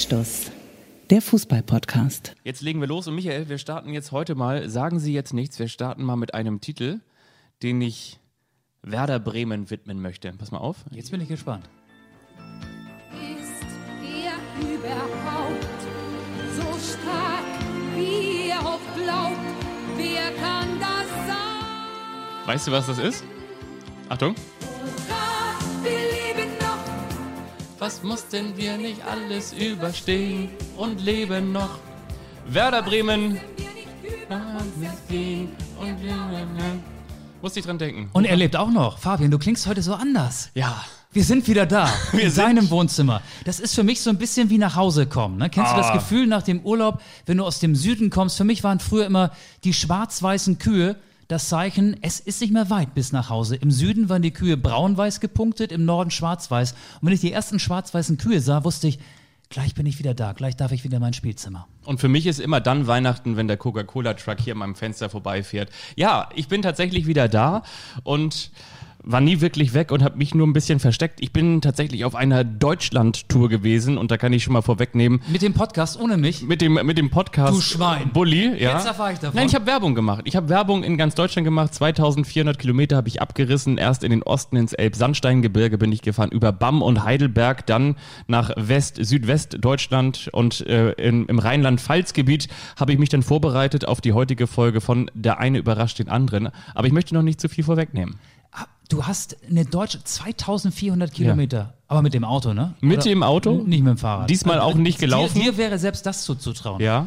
Anstoß, der Fußball-Podcast. Jetzt legen wir los und Michael, wir starten jetzt heute mal, sagen Sie jetzt nichts, wir starten mal mit einem Titel, den ich Werder Bremen widmen möchte. Pass mal auf. Jetzt bin ich gespannt. Ist er überhaupt so stark, wie er auch glaubt? Wer kann das sagen? Weißt du, was das ist? Achtung. Was mussten wir nicht alles überstehen und leben noch? Werder Bremen. Musste ich dran denken. Und er lebt auch noch. Fabian, du klingst heute so anders. Ja. Wir sind wieder da. Wir in seinem Wohnzimmer. Das ist für mich so ein bisschen wie nach Hause kommen. Ne? Kennst du das Ah. Gefühl nach dem Urlaub, wenn du aus dem Süden kommst? Für mich waren früher immer die schwarz-weißen Kühe das Zeichen, es ist nicht mehr weit bis nach Hause. Im Süden waren die Kühe braun-weiß gepunktet, im Norden schwarz-weiß. Und wenn ich die ersten schwarz-weißen Kühe sah, wusste ich, gleich bin ich wieder da, gleich darf ich wieder in mein Spielzimmer. Und für mich ist immer dann Weihnachten, wenn der Coca-Cola-Truck hier an meinem Fenster vorbeifährt. Ja, ich bin tatsächlich wieder da und war nie wirklich weg und habe mich nur ein bisschen versteckt. Ich bin tatsächlich auf einer Deutschland-Tour gewesen und da kann ich schon mal vorwegnehmen. Mit dem Podcast ohne mich. Mit dem, mit dem Podcast Du Schwein. Bulli, ja. Jetzt erfahre ich davon. Nein, ich habe Werbung gemacht. Ich habe Werbung in ganz Deutschland gemacht. 2400 Kilometer habe ich abgerissen. Erst in den Osten ins Elbsandsteingebirge bin ich gefahren, über Bamm und Heidelberg, dann nach West, Südwestdeutschland und äh, in, im Rheinland-Pfalz-Gebiet habe ich mich dann vorbereitet auf die heutige Folge von Der eine überrascht den anderen. Aber ich möchte noch nicht zu viel vorwegnehmen. Du hast eine deutsche 2400 Kilometer, aber mit dem Auto, ne? Mit dem Auto? Nicht mit dem Fahrrad. Diesmal auch nicht gelaufen. Dir, dir wäre selbst das zuzutrauen. Ja.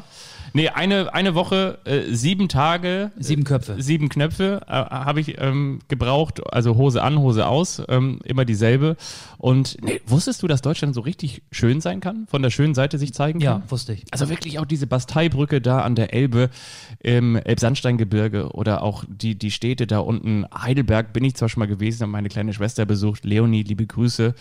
Nee, eine, eine Woche, äh, sieben Tage. Sieben Köpfe. Sieben Knöpfe äh, habe ich ähm, gebraucht, also Hose an, Hose aus, ähm, immer dieselbe. Und nee, wusstest du, dass Deutschland so richtig schön sein kann? Von der schönen Seite sich zeigen Ja, kann? wusste ich. Also wirklich auch diese Basteibrücke da an der Elbe im Elbsandsteingebirge oder auch die, die Städte da unten. Heidelberg bin ich zwar schon mal gewesen, habe meine kleine Schwester besucht. Leonie, liebe Grüße.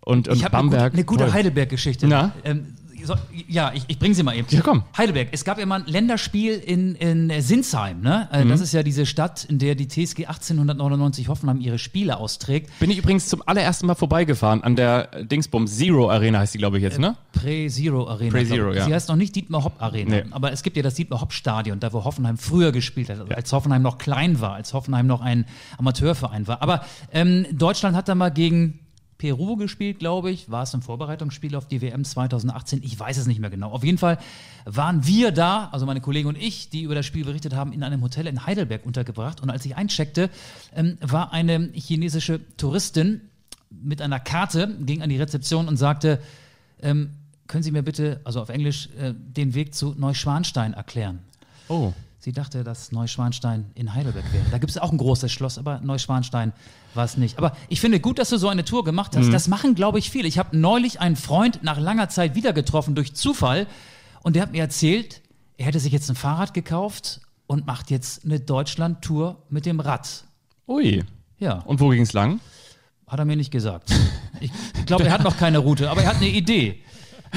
Und, und Ich habe eine gute, Bamberg. eine gute toll. Heidelberg-Geschichte. Ähm, so, ja, ich, ich bringe sie mal eben. Ja, komm. Heidelberg. Es gab ja mal ein Länderspiel in, in äh, Sinsheim. Ne? Mhm. Äh, Das ist ja diese Stadt, in der die TSG 1899 Hoffenheim ihre Spiele austrägt. Bin ich übrigens zum allerersten Mal vorbeigefahren an der Dingsbums Zero Arena heißt die, glaube ich, jetzt, ne? Pre-Zero Arena. Pre-Zero, ja. Sie heißt noch nicht Dietmar Hopp Arena. Nee. Aber es gibt ja das Dietmar Hopp Stadion, da wo Hoffenheim früher gespielt hat, als Hoffenheim noch klein war, als Hoffenheim noch ein Amateurverein war. Aber ähm, Deutschland hat da mal gegen Peru gespielt, glaube ich. War es ein Vorbereitungsspiel auf die WM 2018? Ich weiß es nicht mehr genau. Auf jeden Fall waren wir da, also meine Kollegen und ich, die über das Spiel berichtet haben, in einem Hotel in Heidelberg untergebracht. Und als ich eincheckte, ähm, war eine chinesische Touristin mit einer Karte, ging an die Rezeption und sagte, ähm, können Sie mir bitte, also auf Englisch, äh, den Weg zu Neuschwanstein erklären? Oh. Sie dachte, dass Neuschwanstein in Heidelberg wäre. Da gibt es auch ein großes Schloss, aber Neuschwanstein war es nicht. Aber ich finde gut, dass du so eine Tour gemacht hast. Das machen, glaube ich, viele. Ich habe neulich einen Freund nach langer Zeit wieder getroffen durch Zufall und der hat mir erzählt, er hätte sich jetzt ein Fahrrad gekauft und macht jetzt eine Deutschland-Tour mit dem Rad. Ui. Ja, Und wo ging's lang? hat er mir nicht gesagt. Ich, ich glaube, er hat noch keine Route, aber er hat eine Idee.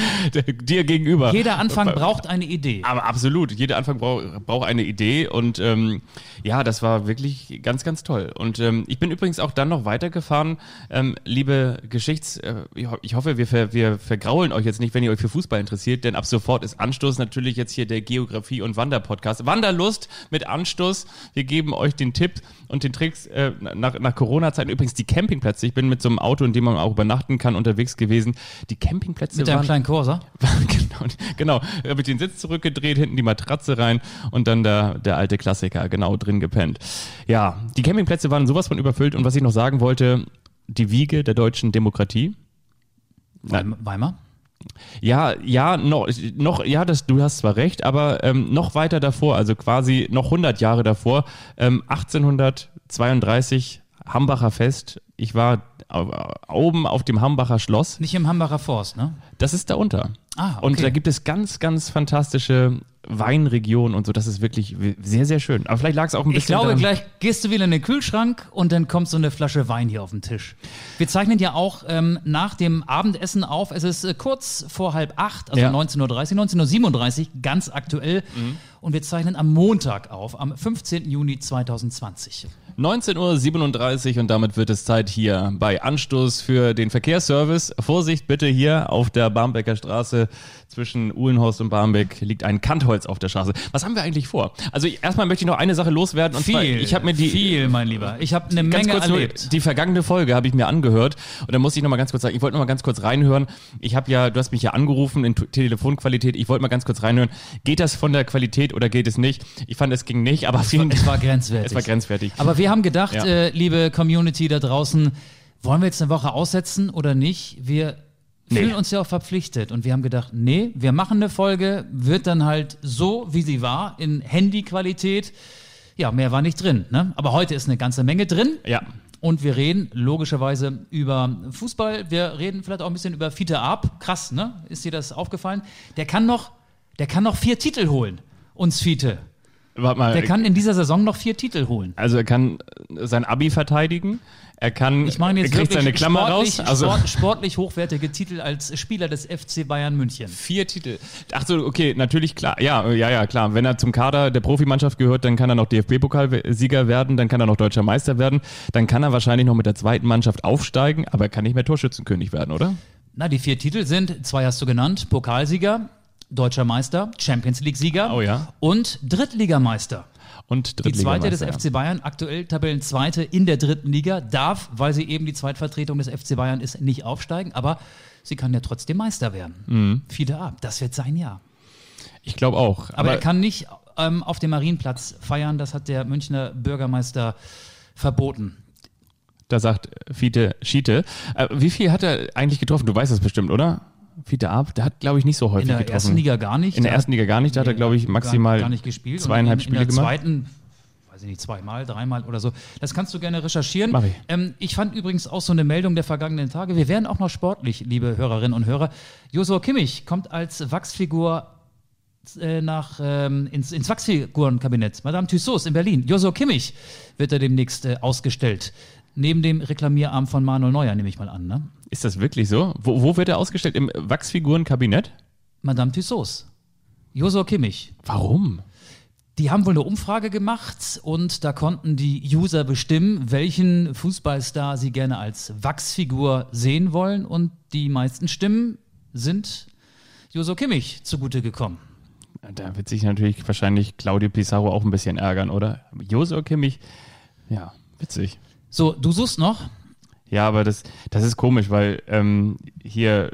Dir gegenüber. Jeder Anfang braucht eine Idee. Aber absolut, jeder Anfang braucht braucht eine Idee und ähm, ja, das war wirklich ganz, ganz toll. Und ähm, ich bin übrigens auch dann noch weitergefahren, ähm, liebe Geschichts, äh, ich ho- ich hoffe, wir, ver, wir vergraulen euch jetzt nicht, wenn ihr euch für Fußball interessiert, denn ab sofort ist Anstoß natürlich jetzt hier der Geografie- und Wanderpodcast. Wanderlust mit Anstoß. Wir geben euch den Tipp und den Tricks äh, nach, nach Corona-Zeiten. Übrigens die Campingplätze. Ich bin mit so einem Auto, in dem man auch übernachten kann, unterwegs gewesen. Die Campingplätze Mit waren Corsa. genau, genau. Habe ich den Sitz zurückgedreht, hinten die Matratze rein und dann der, der alte Klassiker genau drin gepennt. Ja, die Campingplätze waren sowas von überfüllt und was ich noch sagen wollte, die Wiege der deutschen Demokratie. Nein. Weimar. Ja, ja, noch, noch, ja, das, du hast zwar recht, aber ähm, noch weiter davor, also quasi noch 100 Jahre davor, ähm, 1832 Hambacher Fest. Ich war oben auf dem Hambacher Schloss. Nicht im Hambacher Forst, ne? Das ist da unter. Ah, okay. Und da gibt es ganz, ganz fantastische Weinregionen und so. Das ist wirklich sehr, sehr schön. Aber vielleicht lag es auch ein bisschen Ich glaube, daran- gleich gehst du wieder in den Kühlschrank und dann kommt so eine Flasche Wein hier auf den Tisch. Wir zeichnen ja auch ähm, nach dem Abendessen auf. Es ist äh, kurz vor halb acht, also Ja. 19.30 Uhr, 19.37 Uhr, ganz aktuell. Und wir zeichnen am Montag auf, am 15. Juni 2020. 19.37 Uhr und damit wird es Zeit hier bei Anstoß für den Verkehrsservice. Vorsicht bitte hier auf der Barmbecker Straße zwischen Uhlenhorst und Barmbek liegt ein Kantholz auf der Straße. Was haben wir eigentlich vor? Also erstmal möchte ich noch eine Sache loswerden. Und Viel, ich habe mir die viel, mein Lieber. Ich habe eine Menge kurz nur, erlebt. die vergangene Folge habe ich mir angehört und da muss ich noch mal ganz kurz sagen, ich wollte noch mal ganz kurz reinhören. Ich habe ja, du hast mich ja angerufen in Telefonqualität. Ich wollte mal ganz kurz reinhören. Geht das von der Qualität oder geht es nicht? Ich fand, es ging nicht, aber vielen Es war grenzwertig. Es war grenzwertig. Aber wir haben gedacht, Ja. äh, liebe Community da draußen, wollen wir jetzt eine Woche aussetzen oder nicht? Wir Nee. fühlen uns ja auch verpflichtet und wir haben gedacht, nee, wir machen eine Folge, wird dann halt so, wie sie war, in Handyqualität. Ja, mehr war nicht drin. Ne? Aber heute ist eine ganze Menge drin. Ja. Und wir reden logischerweise über Fußball. Wir reden vielleicht auch ein bisschen über Fiete Arp. Krass, ne? Ist dir das aufgefallen? Der kann noch, der kann noch vier Titel holen. Uns Fiete. Warte mal. Der kann in dieser Saison noch vier Titel holen. also er kann sein Abi verteidigen. Er kann, Ich meine jetzt er kriegt seine Klammer sportlich, raus. Also sport, sportlich hochwertige Titel als Spieler des FC Bayern München. vier Titel. Ach so, okay, natürlich klar. Ja, ja, ja, klar. Wenn er zum Kader der Profimannschaft gehört, dann kann er noch DFB-Pokalsieger werden, dann kann er noch deutscher Meister werden, dann kann er wahrscheinlich noch mit der zweiten Mannschaft aufsteigen, aber er kann nicht mehr Torschützenkönig werden, oder? Na, die vier Titel sind, zwei hast du genannt, Pokalsieger, Deutscher Meister, Champions League-Sieger Oh ja. und Drittligameister. Und Die zweite des FC Bayern, aktuell Tabellenzweite in der dritten Liga, darf, weil sie eben die Zweitvertretung des FC Bayern ist, nicht aufsteigen, aber sie kann ja trotzdem Meister werden. Mhm. Fiete ab, das wird sein Jahr. Ich glaube auch. Aber, er kann nicht ähm, auf dem Marienplatz feiern, das hat der Münchner Bürgermeister verboten. Da sagt Fiete Schiete. Äh, wie viel hat er eigentlich getroffen? Du weißt das bestimmt, oder? Fiete Ab, der hat, glaube ich, nicht so häufig In der getroffen. ersten Liga gar nicht. In der ersten Liga gar nicht, da hat er, glaube ich, gar- maximal gar nicht gespielt. zweieinhalb in, Spiele in der gemacht. zweiten, weiß ich nicht, zweimal, dreimal oder so. Das kannst du gerne recherchieren. Mach ich. Ähm, ich fand übrigens auch so eine Meldung der vergangenen Tage. Wir werden auch noch sportlich, liebe Hörerinnen und Hörer. Josua Kimmich kommt als Wachsfigur äh, nach, ähm, ins, ins Wachsfigurenkabinett. Madame Tussauds in Berlin. Josua Kimmich wird da demnächst äh, ausgestellt. Neben dem Reklamierarm von Manuel Neuer, nehme ich mal an. Ne? Ist das wirklich so? Wo, wo wird er ausgestellt? Im Wachsfigurenkabinett? Madame Tussauds. Josua Kimmich. Warum? Die haben wohl eine Umfrage gemacht und da konnten die User bestimmen, welchen Fußballstar sie gerne als Wachsfigur sehen wollen. Und die meisten Stimmen sind Joso Kimmich zugute gekommen. Da wird sich natürlich wahrscheinlich Claudio Pizarro auch ein bisschen ärgern, oder? Josua Kimmich, ja, witzig. So, du suchst noch? Ja, aber das, das ist komisch, weil ähm, hier,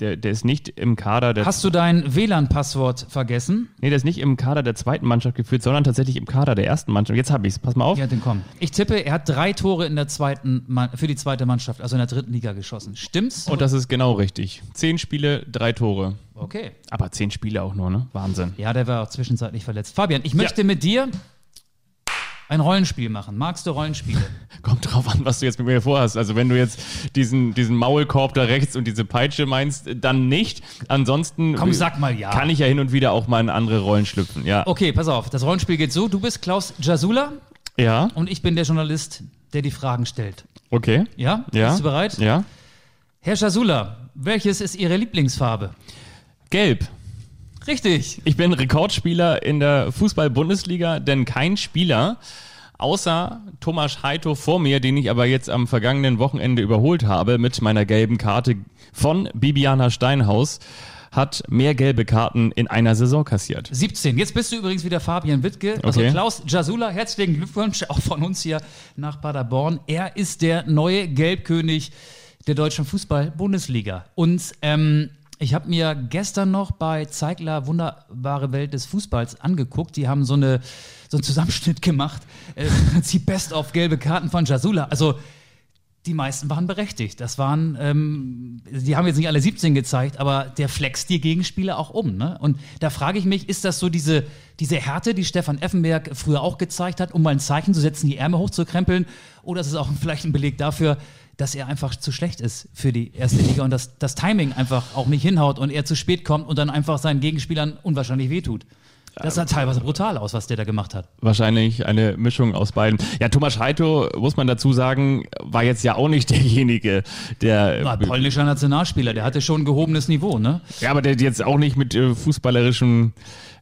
der, der ist nicht im Kader der Hast du dein WLAN-Passwort vergessen? Nee, der ist nicht im Kader der zweiten Mannschaft geführt, sondern tatsächlich im Kader der ersten Mannschaft. Jetzt habe ich's. Pass mal auf. Ja, den komm. Ich tippe, er hat drei Tore in der zweiten, Man- für die zweite Mannschaft, also in der dritten Liga geschossen. Stimmt's? Und das ist genau richtig. Zehn Spiele, drei Tore. okay. Aber zehn Spiele auch nur, ne? Wahnsinn. Ja, der war auch zwischenzeitlich verletzt. Fabian, ich möchte mit dir ein Rollenspiel machen. Magst du Rollenspiele? Kommt drauf an, was du jetzt mit mir vorhast. Also wenn du jetzt diesen, diesen Maulkorb da rechts und diese Peitsche meinst, dann nicht. Ansonsten Komm, sag mal ja. kann ich ja hin und wieder auch mal in andere Rollen schlüpfen. Ja. Okay, pass auf. Das Rollenspiel geht so. Du bist Klaus Jasula Ja, und ich bin der Journalist, der die Fragen stellt. okay. Ja? Ja. Bist du bereit? Ja. Herr Jasula, welches ist Ihre Lieblingsfarbe? Gelb. Richtig. Ich bin Rekordspieler in der Fußball-Bundesliga, denn kein Spieler außer Thomas Heito vor mir, den ich aber jetzt am vergangenen Wochenende überholt habe mit meiner gelben Karte von Bibiana Steinhaus, hat mehr gelbe Karten in einer Saison kassiert. 17. Jetzt bist du übrigens wieder Fabian Wittke. Also Okay. Klaus Jasula, herzlichen Glückwunsch auch von uns hier nach Paderborn. Er ist der neue Gelbkönig der deutschen Fußball-Bundesliga. Und ähm, ich habe mir gestern noch bei Zeigler Wunderbare Welt des Fußballs angeguckt. Die haben so, eine, so einen Zusammenschnitt gemacht. Äh, Im Prinzip Best of gelbe Karten von Jasula. Also die meisten waren berechtigt. Das waren, ähm, die haben jetzt nicht alle 17 gezeigt, aber der flext die Gegenspieler auch um. Ne? Und da frage ich mich, ist das so diese, diese Härte, die Stefan Effenberg früher auch gezeigt hat, um mal ein Zeichen zu setzen, die Ärmel hochzukrempeln? Oder ist es auch vielleicht ein Beleg dafür, dass er einfach zu schlecht ist für die erste Liga und dass das Timing einfach auch nicht hinhaut und er zu spät kommt und dann einfach seinen Gegenspielern unwahrscheinlich wehtut? Das sah teilweise brutal aus, was der da gemacht hat. Wahrscheinlich eine Mischung aus beiden. Ja, Thomas Heito, muss man dazu sagen, war jetzt ja auch nicht derjenige, der. War polnischer Nationalspieler, der hatte schon ein gehobenes Niveau, ne? Ja, aber der jetzt auch nicht mit äh, fußballerischem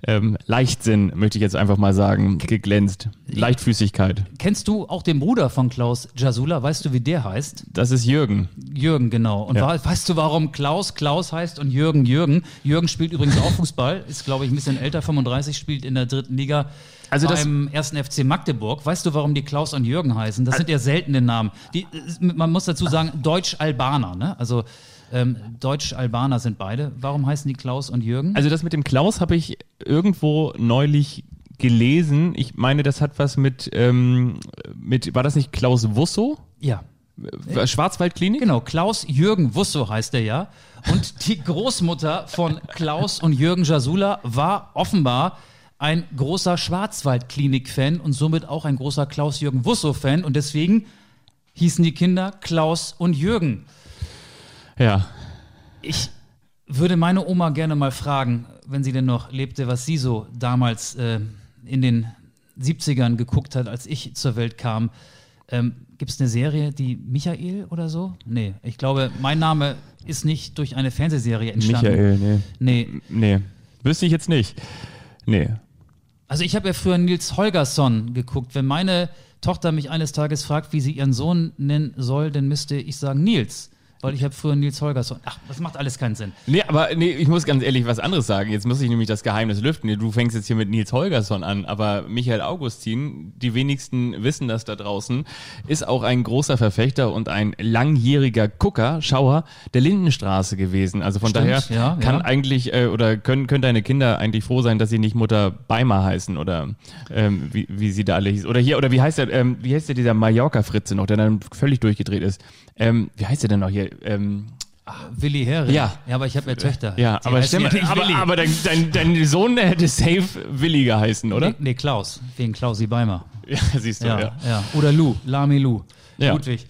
ähm, Leichtsinn, möchte ich jetzt einfach mal sagen, geglänzt. Leichtfüßigkeit. Kennst du auch den Bruder von Klaus Jasula? Weißt du, wie der heißt? Das ist Jürgen. Jürgen, genau. Und Ja. weißt du, warum Klaus Klaus heißt und Jürgen Jürgen? Jürgen spielt übrigens auch Fußball, ist, glaube ich, ein bisschen älter, 35, spielt in der dritten Liga Also das- beim ersten FC Magdeburg. Weißt du, warum die Klaus und Jürgen heißen? Das sind ja seltene Namen. Die, äh, man muss dazu sagen, Deutsch-Albaner, ne? Also ähm, Deutsch-Albaner sind beide. Warum heißen die Klaus und Jürgen? Also das mit dem Klaus habe ich irgendwo neulich gelesen. Ich meine, das hat was mit, ähm, mit war das nicht Klaus Wusso? ja. Äh, Schwarzwaldklinik? Genau, Klaus Jürgen Wusso heißt er ja. Und die Großmutter von Klaus und Jürgen Jasula war offenbar ein großer Schwarzwaldklinik-Fan und somit auch ein großer Klaus-Jürgen Wusso-Fan. Und deswegen hießen die Kinder Klaus und Jürgen. Ja. Ich würde meine Oma gerne mal fragen, wenn sie denn noch lebte, was sie so damals äh, in den 70ern geguckt hat, als ich zur Welt kam. Ähm, Gibt es eine Serie, die Michael oder so? Nee, ich glaube, mein Name ist nicht durch eine Fernsehserie entstanden. Michael, nee. Nee, Nee. Wüsste ich jetzt nicht. Nee. also ich habe ja früher Nils Holgersson geguckt. Wenn meine Tochter mich eines Tages fragt, wie sie ihren Sohn nennen soll, dann müsste ich sagen Nils. Weil ich habe früher Nils Holgersson. Ach, das macht alles keinen Sinn. Nee, aber nee, ich muss ganz ehrlich was anderes sagen. Jetzt muss ich nämlich das Geheimnis lüften. Du fängst jetzt hier mit Nils Holgersson an, aber Michael Augustin, die wenigsten wissen das da draußen, ist auch ein großer Verfechter und ein langjähriger Gucker, Schauer der Lindenstraße gewesen. Also von Stimmt, daher ja, kann ja. eigentlich äh, oder können, können deine Kinder eigentlich froh sein, dass sie nicht Mutter Beimer heißen oder ähm, wie, wie sie da alle hieß. Oder hier, oder wie heißt der, ähm, wie heißt der dieser Mallorca-Fritze noch, der dann völlig durchgedreht ist? Ähm, wie heißt der denn noch hier? Ähm, Willi Hering. Ja. Ja, aber ich habe ja Töchter. ja, aber, stell mal, aber, aber dein, dein, dein Sohn der hätte safe Willi geheißen, oder? Nee, nee, Klaus, wegen Klausi Beimer. Ja, siehst du, Ja, ja. ja. Oder Lou, Lami Lou. Ja. Ludwig.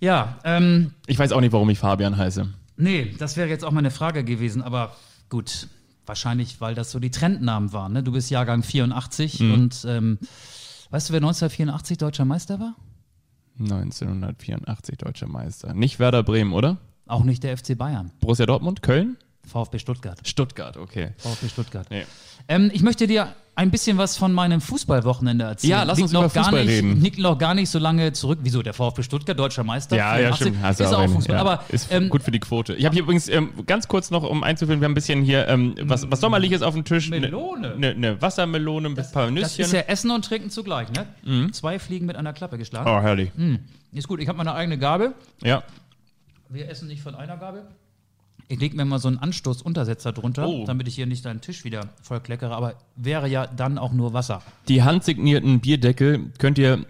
Ja, ähm, Ich weiß auch nicht, warum ich Fabian heiße. nee, das wäre jetzt auch meine Frage gewesen, aber gut, wahrscheinlich, weil das so die Trendnamen waren. Ne? Du bist Jahrgang 84 Mhm. und ähm, weißt du, wer 1984 deutscher Meister war? 1984 deutscher Meister. Nicht Werder Bremen, oder? Auch nicht der FC Bayern. Borussia Dortmund? Köln? VfB Stuttgart. Stuttgart, okay. VfB Stuttgart. Nee. Ähm, ich möchte dir ein bisschen was von meinem Fußballwochenende erzählen. Ja, lass uns noch über gar Fußball nicht, reden. Liegt noch gar nicht so lange zurück. Wieso? Der VfB Stuttgart, deutscher Meister? Ja, ja, 84, stimmt. Hast ist auch recht. Fußball. Ja, Aber ist ähm, gut für die Quote. Ich habe hier übrigens ähm, ganz kurz noch, um einzuführen, wir haben ein bisschen hier ähm, was, was Sommerliches auf dem Tisch. Melone. Eine ne Wassermelone mit ein paar das Nüsschen. ist ja Essen und Trinken zugleich, ne? Zwei Fliegen mit einer Klappe geschlagen. oh, herrlich. Ist gut, ich habe meine eigene Gabel. Ja. Wir essen nicht von einer Gabel. Ich lege mir mal so einen Anstoßuntersetzer drunter, Oh. damit ich hier nicht deinen Tisch wieder voll kleckere, aber wäre ja dann auch nur Wasser. Die handsignierten Bierdeckel könnt ihr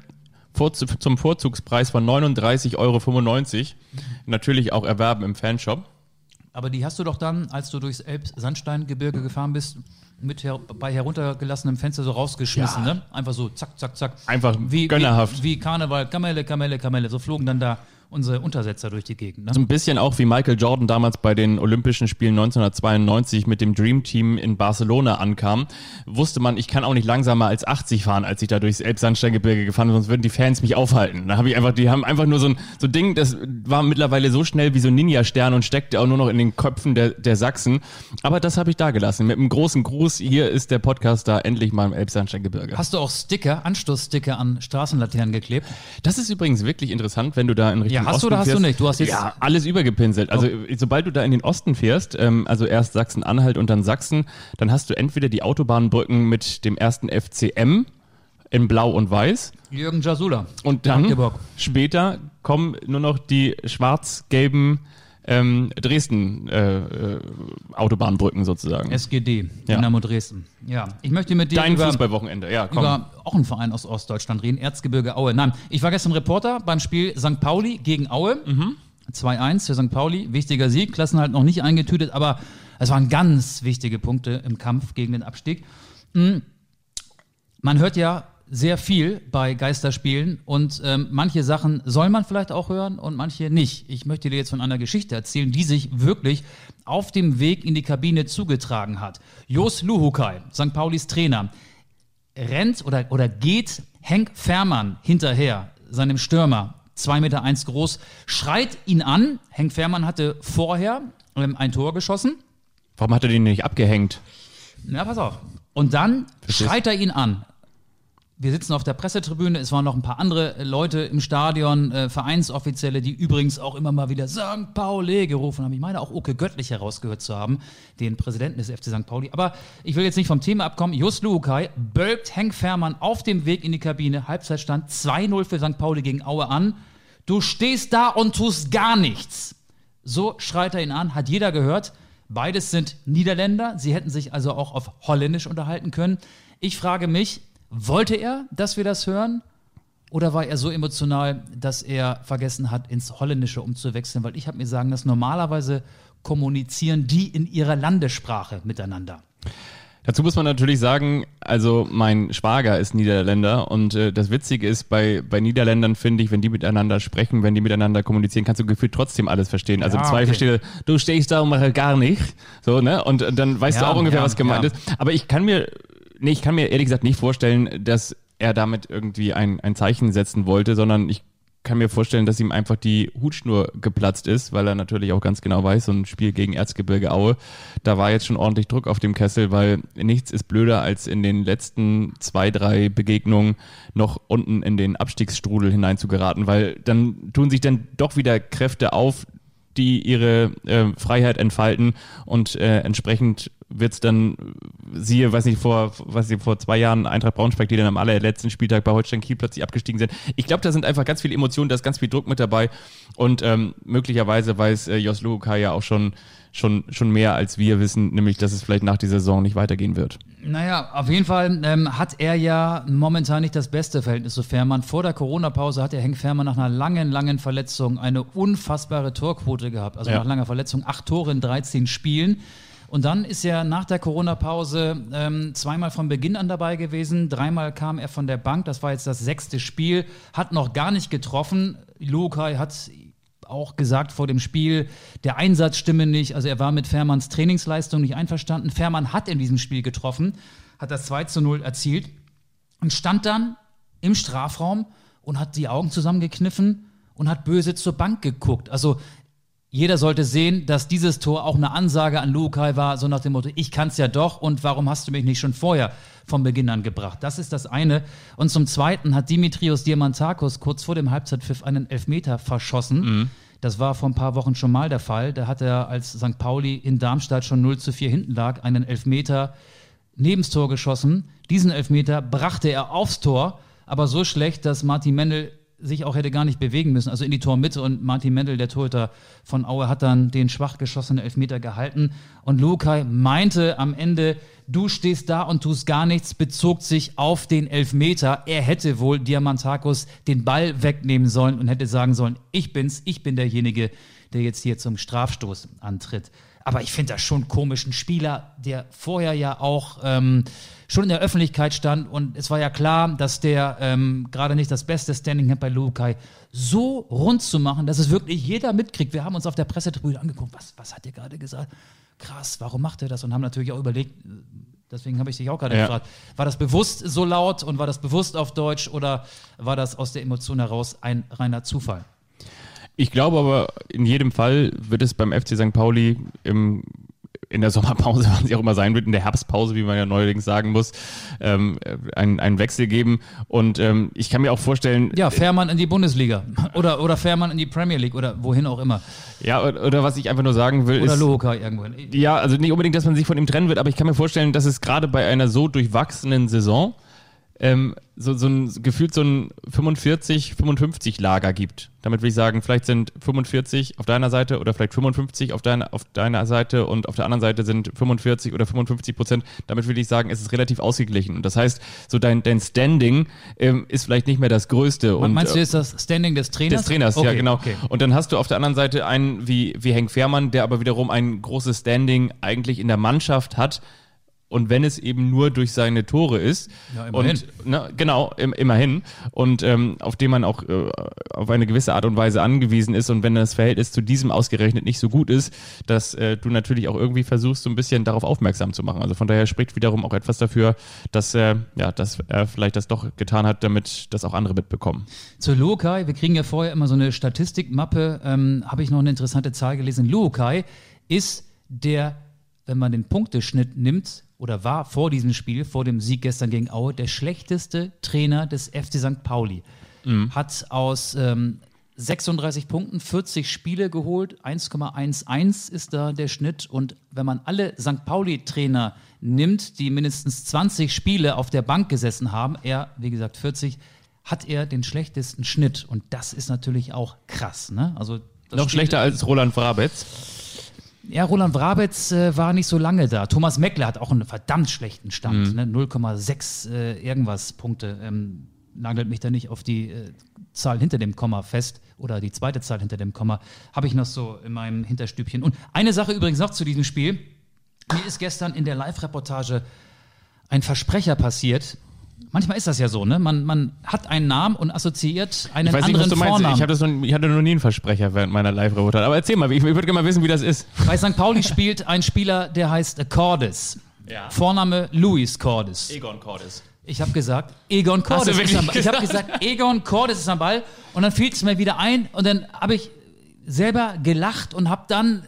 vor, zum Vorzugspreis von 39,95 Euro natürlich auch erwerben im Fanshop. Aber die hast du doch dann, als du durchs Elb-Sandsteingebirge gefahren bist, mit her bei heruntergelassenem Fenster so rausgeschmissen, Ja. ne? Einfach so zack, zack, zack. Einfach wie, gönnerhaft. Wie, wie Karneval, Kamelle, Kamelle, Kamelle. So flogen dann da unsere Untersetzer durch die Gegend. Ne? So ein bisschen auch wie Michael Jordan damals bei den Olympischen Spielen 1992 mit dem Dream Team in Barcelona ankam, wusste man, ich kann auch nicht langsamer als 80 fahren, als ich da durchs Elbsandsteingebirge gefahren bin, sonst würden die Fans mich aufhalten. Da habe ich einfach, die haben einfach nur so ein so ein Ding, das war mittlerweile so schnell wie so ein Ninja-Stern und steckte auch nur noch in den Köpfen der, der Sachsen. Aber das habe ich da gelassen. Mit einem großen Gruß, hier ist der Podcast da endlich mal im Elbsandsteingebirge. Hast du auch Sticker, Anstoßsticker an Straßenlaternen geklebt? Das ist übrigens wirklich interessant, wenn du da in Richtung Ja, hast du oder hast du fährst. nicht? Du hast jetzt- ja alles übergepinselt. Also sobald du da in den Osten fährst, ähm, also erst Sachsen-Anhalt und dann Sachsen, dann hast du entweder die Autobahnbrücken mit dem ersten FCM in Blau und Weiß Jürgen Jasula. und dann Magdeburg. später kommen nur noch die schwarz-gelben ähm, Dresden äh, äh, Autobahnbrücken sozusagen. SGD, Ja. Dynamo Dresden. Ja, ich möchte mit dir Dein über, Fußballwochenende, ja, komm. über auch einen Verein aus Ostdeutschland reden, Erzgebirge Aue. Nein, ich war gestern Reporter beim Spiel St. Pauli gegen Aue. Mhm. 2-1 für St. Pauli, wichtiger Sieg, Klassen halt noch nicht eingetütet, aber es waren ganz wichtige Punkte im Kampf gegen den Abstieg. Mm. Man hört ja sehr viel bei Geisterspielen und ähm, manche Sachen soll man vielleicht auch hören und manche nicht. Ich möchte dir jetzt von einer Geschichte erzählen, die sich wirklich auf dem Weg in die Kabine zugetragen hat. Jos Luhukai, St. Paulis Trainer, rennt oder, oder geht Henk Fährmann hinterher, seinem Stürmer, 2,1 Meter eins groß, schreit ihn an. Henk Fährmann hatte vorher ähm, ein Tor geschossen. Warum hat er den nicht abgehängt? Na, pass auf. Und dann schreit er ihn an. Wir sitzen auf der Pressetribüne, es waren noch ein paar andere Leute im Stadion, äh, Vereinsoffizielle, die übrigens auch immer mal wieder St. Pauli gerufen haben. Ich meine auch Oke Göttlich herausgehört zu haben, den Präsidenten des FC St. Pauli. Aber ich will jetzt nicht vom Thema abkommen. Just Luukai bölkt Henk Fährmann auf dem Weg in die Kabine. Halbzeitstand 2-0 für St. Pauli gegen Aue an. Du stehst da und tust gar nichts. So schreit er ihn an, hat jeder gehört. Beides sind Niederländer. Sie hätten sich also auch auf Holländisch unterhalten können. Ich frage mich, wollte er, dass wir das hören? Oder war er so emotional, dass er vergessen hat, ins Holländische umzuwechseln? Weil ich habe mir sagen, dass normalerweise kommunizieren die in ihrer Landessprache miteinander. Dazu muss man natürlich sagen, also mein Schwager ist Niederländer und äh, das Witzige ist, bei, bei Niederländern finde ich, wenn die miteinander sprechen, wenn die miteinander kommunizieren, kannst du gefühlt trotzdem alles verstehen. Also Ja, okay. steht, du stehst da und mache gar nicht. So, ne? Und äh, dann weißt Ja, du auch ungefähr, ja, was gemeint ist. Aber ich kann mir, nee, ich kann mir ehrlich gesagt nicht vorstellen, dass er damit irgendwie ein, ein Zeichen setzen wollte, sondern ich kann mir vorstellen, dass ihm einfach die Hutschnur geplatzt ist, weil er natürlich auch ganz genau weiß, so ein Spiel gegen Erzgebirge Aue, da war jetzt schon ordentlich Druck auf dem Kessel, weil nichts ist blöder, als in den letzten zwei, drei Begegnungen noch unten in den Abstiegsstrudel hineinzugeraten, weil dann tun sich dann doch wieder Kräfte auf, die ihre äh, Freiheit entfalten und äh, entsprechend wird's dann, siehe, weiß nicht, vor, weiß nicht, vor zwei Jahren Eintracht Braunschweig, die dann am allerletzten Spieltag bei Holstein Kiel plötzlich abgestiegen sind. Ich glaube, da sind einfach ganz viele Emotionen, da ist ganz viel Druck mit dabei und ähm, möglicherweise weiß äh, Jos Lukai ja auch schon, schon, schon mehr als wir wissen, nämlich, dass es vielleicht nach dieser Saison nicht weitergehen wird. Naja, auf jeden Fall ähm, hat er ja momentan nicht das beste Verhältnis zu Fährmann. Vor der Corona-Pause hat der Henk Fährmann nach einer langen, langen Verletzung eine unfassbare Torquote gehabt. Also Ja. nach langer Verletzung acht Tore in 13 Spielen. Und dann ist er nach der Corona-Pause ähm, zweimal von Beginn an dabei gewesen. Dreimal kam er von der Bank. Das war jetzt das sechste Spiel. Hat noch gar nicht getroffen. Lukai hat auch gesagt vor dem Spiel, der Einsatz stimme nicht. Also er war mit Fährmanns Trainingsleistung nicht einverstanden. Fährmann hat in diesem Spiel getroffen, hat das 2 zu 0 erzielt und stand dann im Strafraum und hat die Augen zusammengekniffen und hat böse zur Bank geguckt. Also jeder sollte sehen, dass dieses Tor auch eine Ansage an Lukai war, so nach dem Motto, ich kann's ja doch und warum hast du mich nicht schon vorher vom Beginn an gebracht? Das ist das eine. Und zum Zweiten hat Dimitrios Diamantakos kurz vor dem Halbzeitpfiff einen Elfmeter verschossen. Das war vor ein paar Wochen schon mal der Fall. Da hat er, als St. Pauli in Darmstadt schon 0 zu 4 hinten lag, einen Elfmeter nebens Tor geschossen. Diesen Elfmeter brachte er aufs Tor, aber so schlecht, dass Martin Mendel sich auch hätte gar nicht bewegen müssen, also in die Tormitte und Martin Mendel, der Torhüter von Aue, hat dann den schwach geschossenen Elfmeter gehalten und Lukai meinte am Ende, du stehst da und tust gar nichts, bezog sich auf den Elfmeter. Er hätte wohl Diamantakos den Ball wegnehmen sollen und hätte sagen sollen, ich bin's, ich bin derjenige, der jetzt hier zum Strafstoß antritt. Aber ich finde das schon komisch. Ein Spieler, der vorher ja auch ähm, schon in der Öffentlichkeit stand und es war ja klar, dass der ähm, gerade nicht das beste Standing hat bei Lukai, so rund zu machen, dass es wirklich jeder mitkriegt. Wir haben uns auf der Pressetribüne angeguckt, was, was hat der gerade gesagt? Krass, warum macht er das? Und haben natürlich auch überlegt, deswegen habe ich dich auch gerade Ja. gefragt, war das bewusst so laut und war das bewusst auf Deutsch oder war das aus der Emotion heraus ein reiner Zufall? Ich glaube aber, in jedem Fall wird es beim FC St. Pauli im, in der Sommerpause, wann sie auch immer sein wird, in der Herbstpause, wie man ja neuerdings sagen muss, ähm, einen, einen Wechsel geben. Und ähm, ich kann mir auch vorstellen, Ja, Fährmann in die Bundesliga oder, oder Fährmann in die Premier League oder wohin auch immer. ja, oder, oder was ich einfach nur sagen will, Oder ist, Lukai irgendwohin. ja, also nicht unbedingt, dass man sich von ihm trennen wird, aber ich kann mir vorstellen, dass es gerade bei einer so durchwachsenen Saison ähm, so, so ein gefühlt so ein 45, 55 Lager gibt. Damit will ich sagen, vielleicht sind 45 auf deiner Seite oder vielleicht 55 auf, deiner auf deiner Seite und auf der anderen Seite sind 45 oder 55 Prozent. Damit will ich sagen, es ist relativ ausgeglichen. Und das heißt, so dein, dein Standing ähm, ist vielleicht nicht mehr das größte. Und, Meinst du äh, jetzt das Standing des Trainers? des Trainers, ja Okay, genau. Okay. Und dann hast du auf der anderen Seite einen wie, wie Henk Fährmann, der aber wiederum ein großes Standing eigentlich in der Mannschaft hat. Und wenn es eben nur durch seine Tore ist. Ja, immerhin. Und, ne, genau, im, immerhin. Und ähm, auf den man auch äh, auf eine gewisse Art und Weise angewiesen ist. Und wenn das Verhältnis zu diesem ausgerechnet nicht so gut ist, dass äh, du natürlich auch irgendwie versuchst, so ein bisschen darauf aufmerksam zu machen. Also von daher spricht wiederum auch etwas dafür, dass, äh, ja, dass er vielleicht das doch getan hat, damit das auch andere mitbekommen. Zu Lukai, wir kriegen ja vorher immer so eine Statistikmappe, ähm, habe ich noch eine interessante Zahl gelesen. Lukai ist der, wenn man den Punkteschnitt nimmt, oder war vor diesem Spiel, vor dem Sieg gestern gegen Aue, der schlechteste Trainer des FC St. Pauli. Hat aus ähm, 36 Punkten 40 Spiele geholt, 1,11 ist da der Schnitt. Und wenn man alle St. Pauli-Trainer nimmt, die mindestens 20 Spiele auf der Bank gesessen haben, er, wie gesagt, 40, hat er den schlechtesten Schnitt. Und das ist natürlich auch krass. Ne? Also, Noch schlechter als Roland Vrabetz. Ja, Roland Brabetz äh, war nicht so lange da. Thomas Meckler hat auch einen verdammt schlechten Stand. Mhm. Ne? 0,6 äh, irgendwas Punkte. Ähm, nagelt mich da nicht auf die äh, Zahl hinter dem Komma fest oder die zweite Zahl hinter dem Komma. Habe ich noch so in meinem Hinterstübchen. Und eine Sache übrigens noch zu diesem Spiel. Mir ist gestern in der Live-Reportage ein Versprecher passiert. Manchmal ist das ja so, ne? Man, man hat einen Namen und assoziiert einen Ich weiß nicht, anderen was du meinst. Vornamen. Ich, hab das noch, ich hatte noch nie einen Versprecher während meiner Live-Reportage. Aber erzähl mal, ich, ich würde gerne mal wissen, wie das ist. Bei St. Pauli spielt ein Spieler, der heißt Cordes. Ja. Vorname Luis Cordes. Egon Cordes. Ich habe gesagt, Egon Cordes du ist wirklich am Ball. Ich habe gesagt? gesagt, Egon Cordes ist am Ball. Und dann fiel es mir wieder ein und dann habe ich selber gelacht und habe dann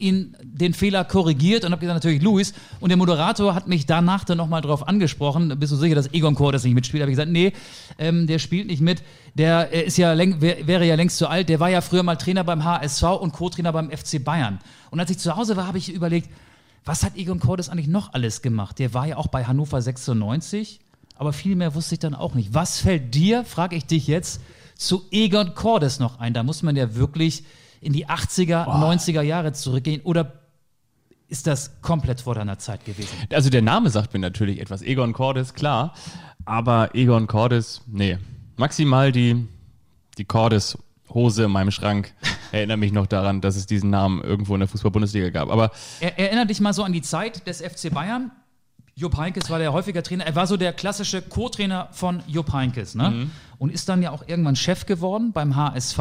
ihn den Fehler korrigiert und habe gesagt, natürlich Luis. Und der Moderator hat mich danach dann nochmal drauf angesprochen. Bist du sicher, dass Egon Cordes nicht mitspielt? Habe ich gesagt, nee, ähm, der spielt nicht mit. Der ist ja wär, wäre ja längst zu alt. Der war ja früher mal Trainer beim HSV und Co-Trainer beim FC Bayern. Und als ich zu Hause war, habe ich überlegt, was hat Egon Cordes eigentlich noch alles gemacht? Der war ja auch bei Hannover 96, aber viel mehr wusste ich dann auch nicht. Was fällt dir, frage ich dich jetzt, zu Egon Cordes noch ein? Da muss man ja wirklich in die 80er, 90er Jahre zurückgehen oder ist das komplett vor deiner Zeit gewesen? Also der Name sagt mir natürlich etwas. Egon Cordes, klar. Aber Egon Cordes, nee. Maximal die, die Cordes-Hose in meinem Schrank erinnert mich noch daran, dass es diesen Namen irgendwo in der Fußball-Bundesliga gab. Aber Er, erinnere dich mal so an die Zeit des FC Bayern. Jupp Heynckes war der häufiger Trainer. Er war so der klassische Co-Trainer von Jupp Heynckes. Ne? Und ist dann ja auch irgendwann Chef geworden beim HSV.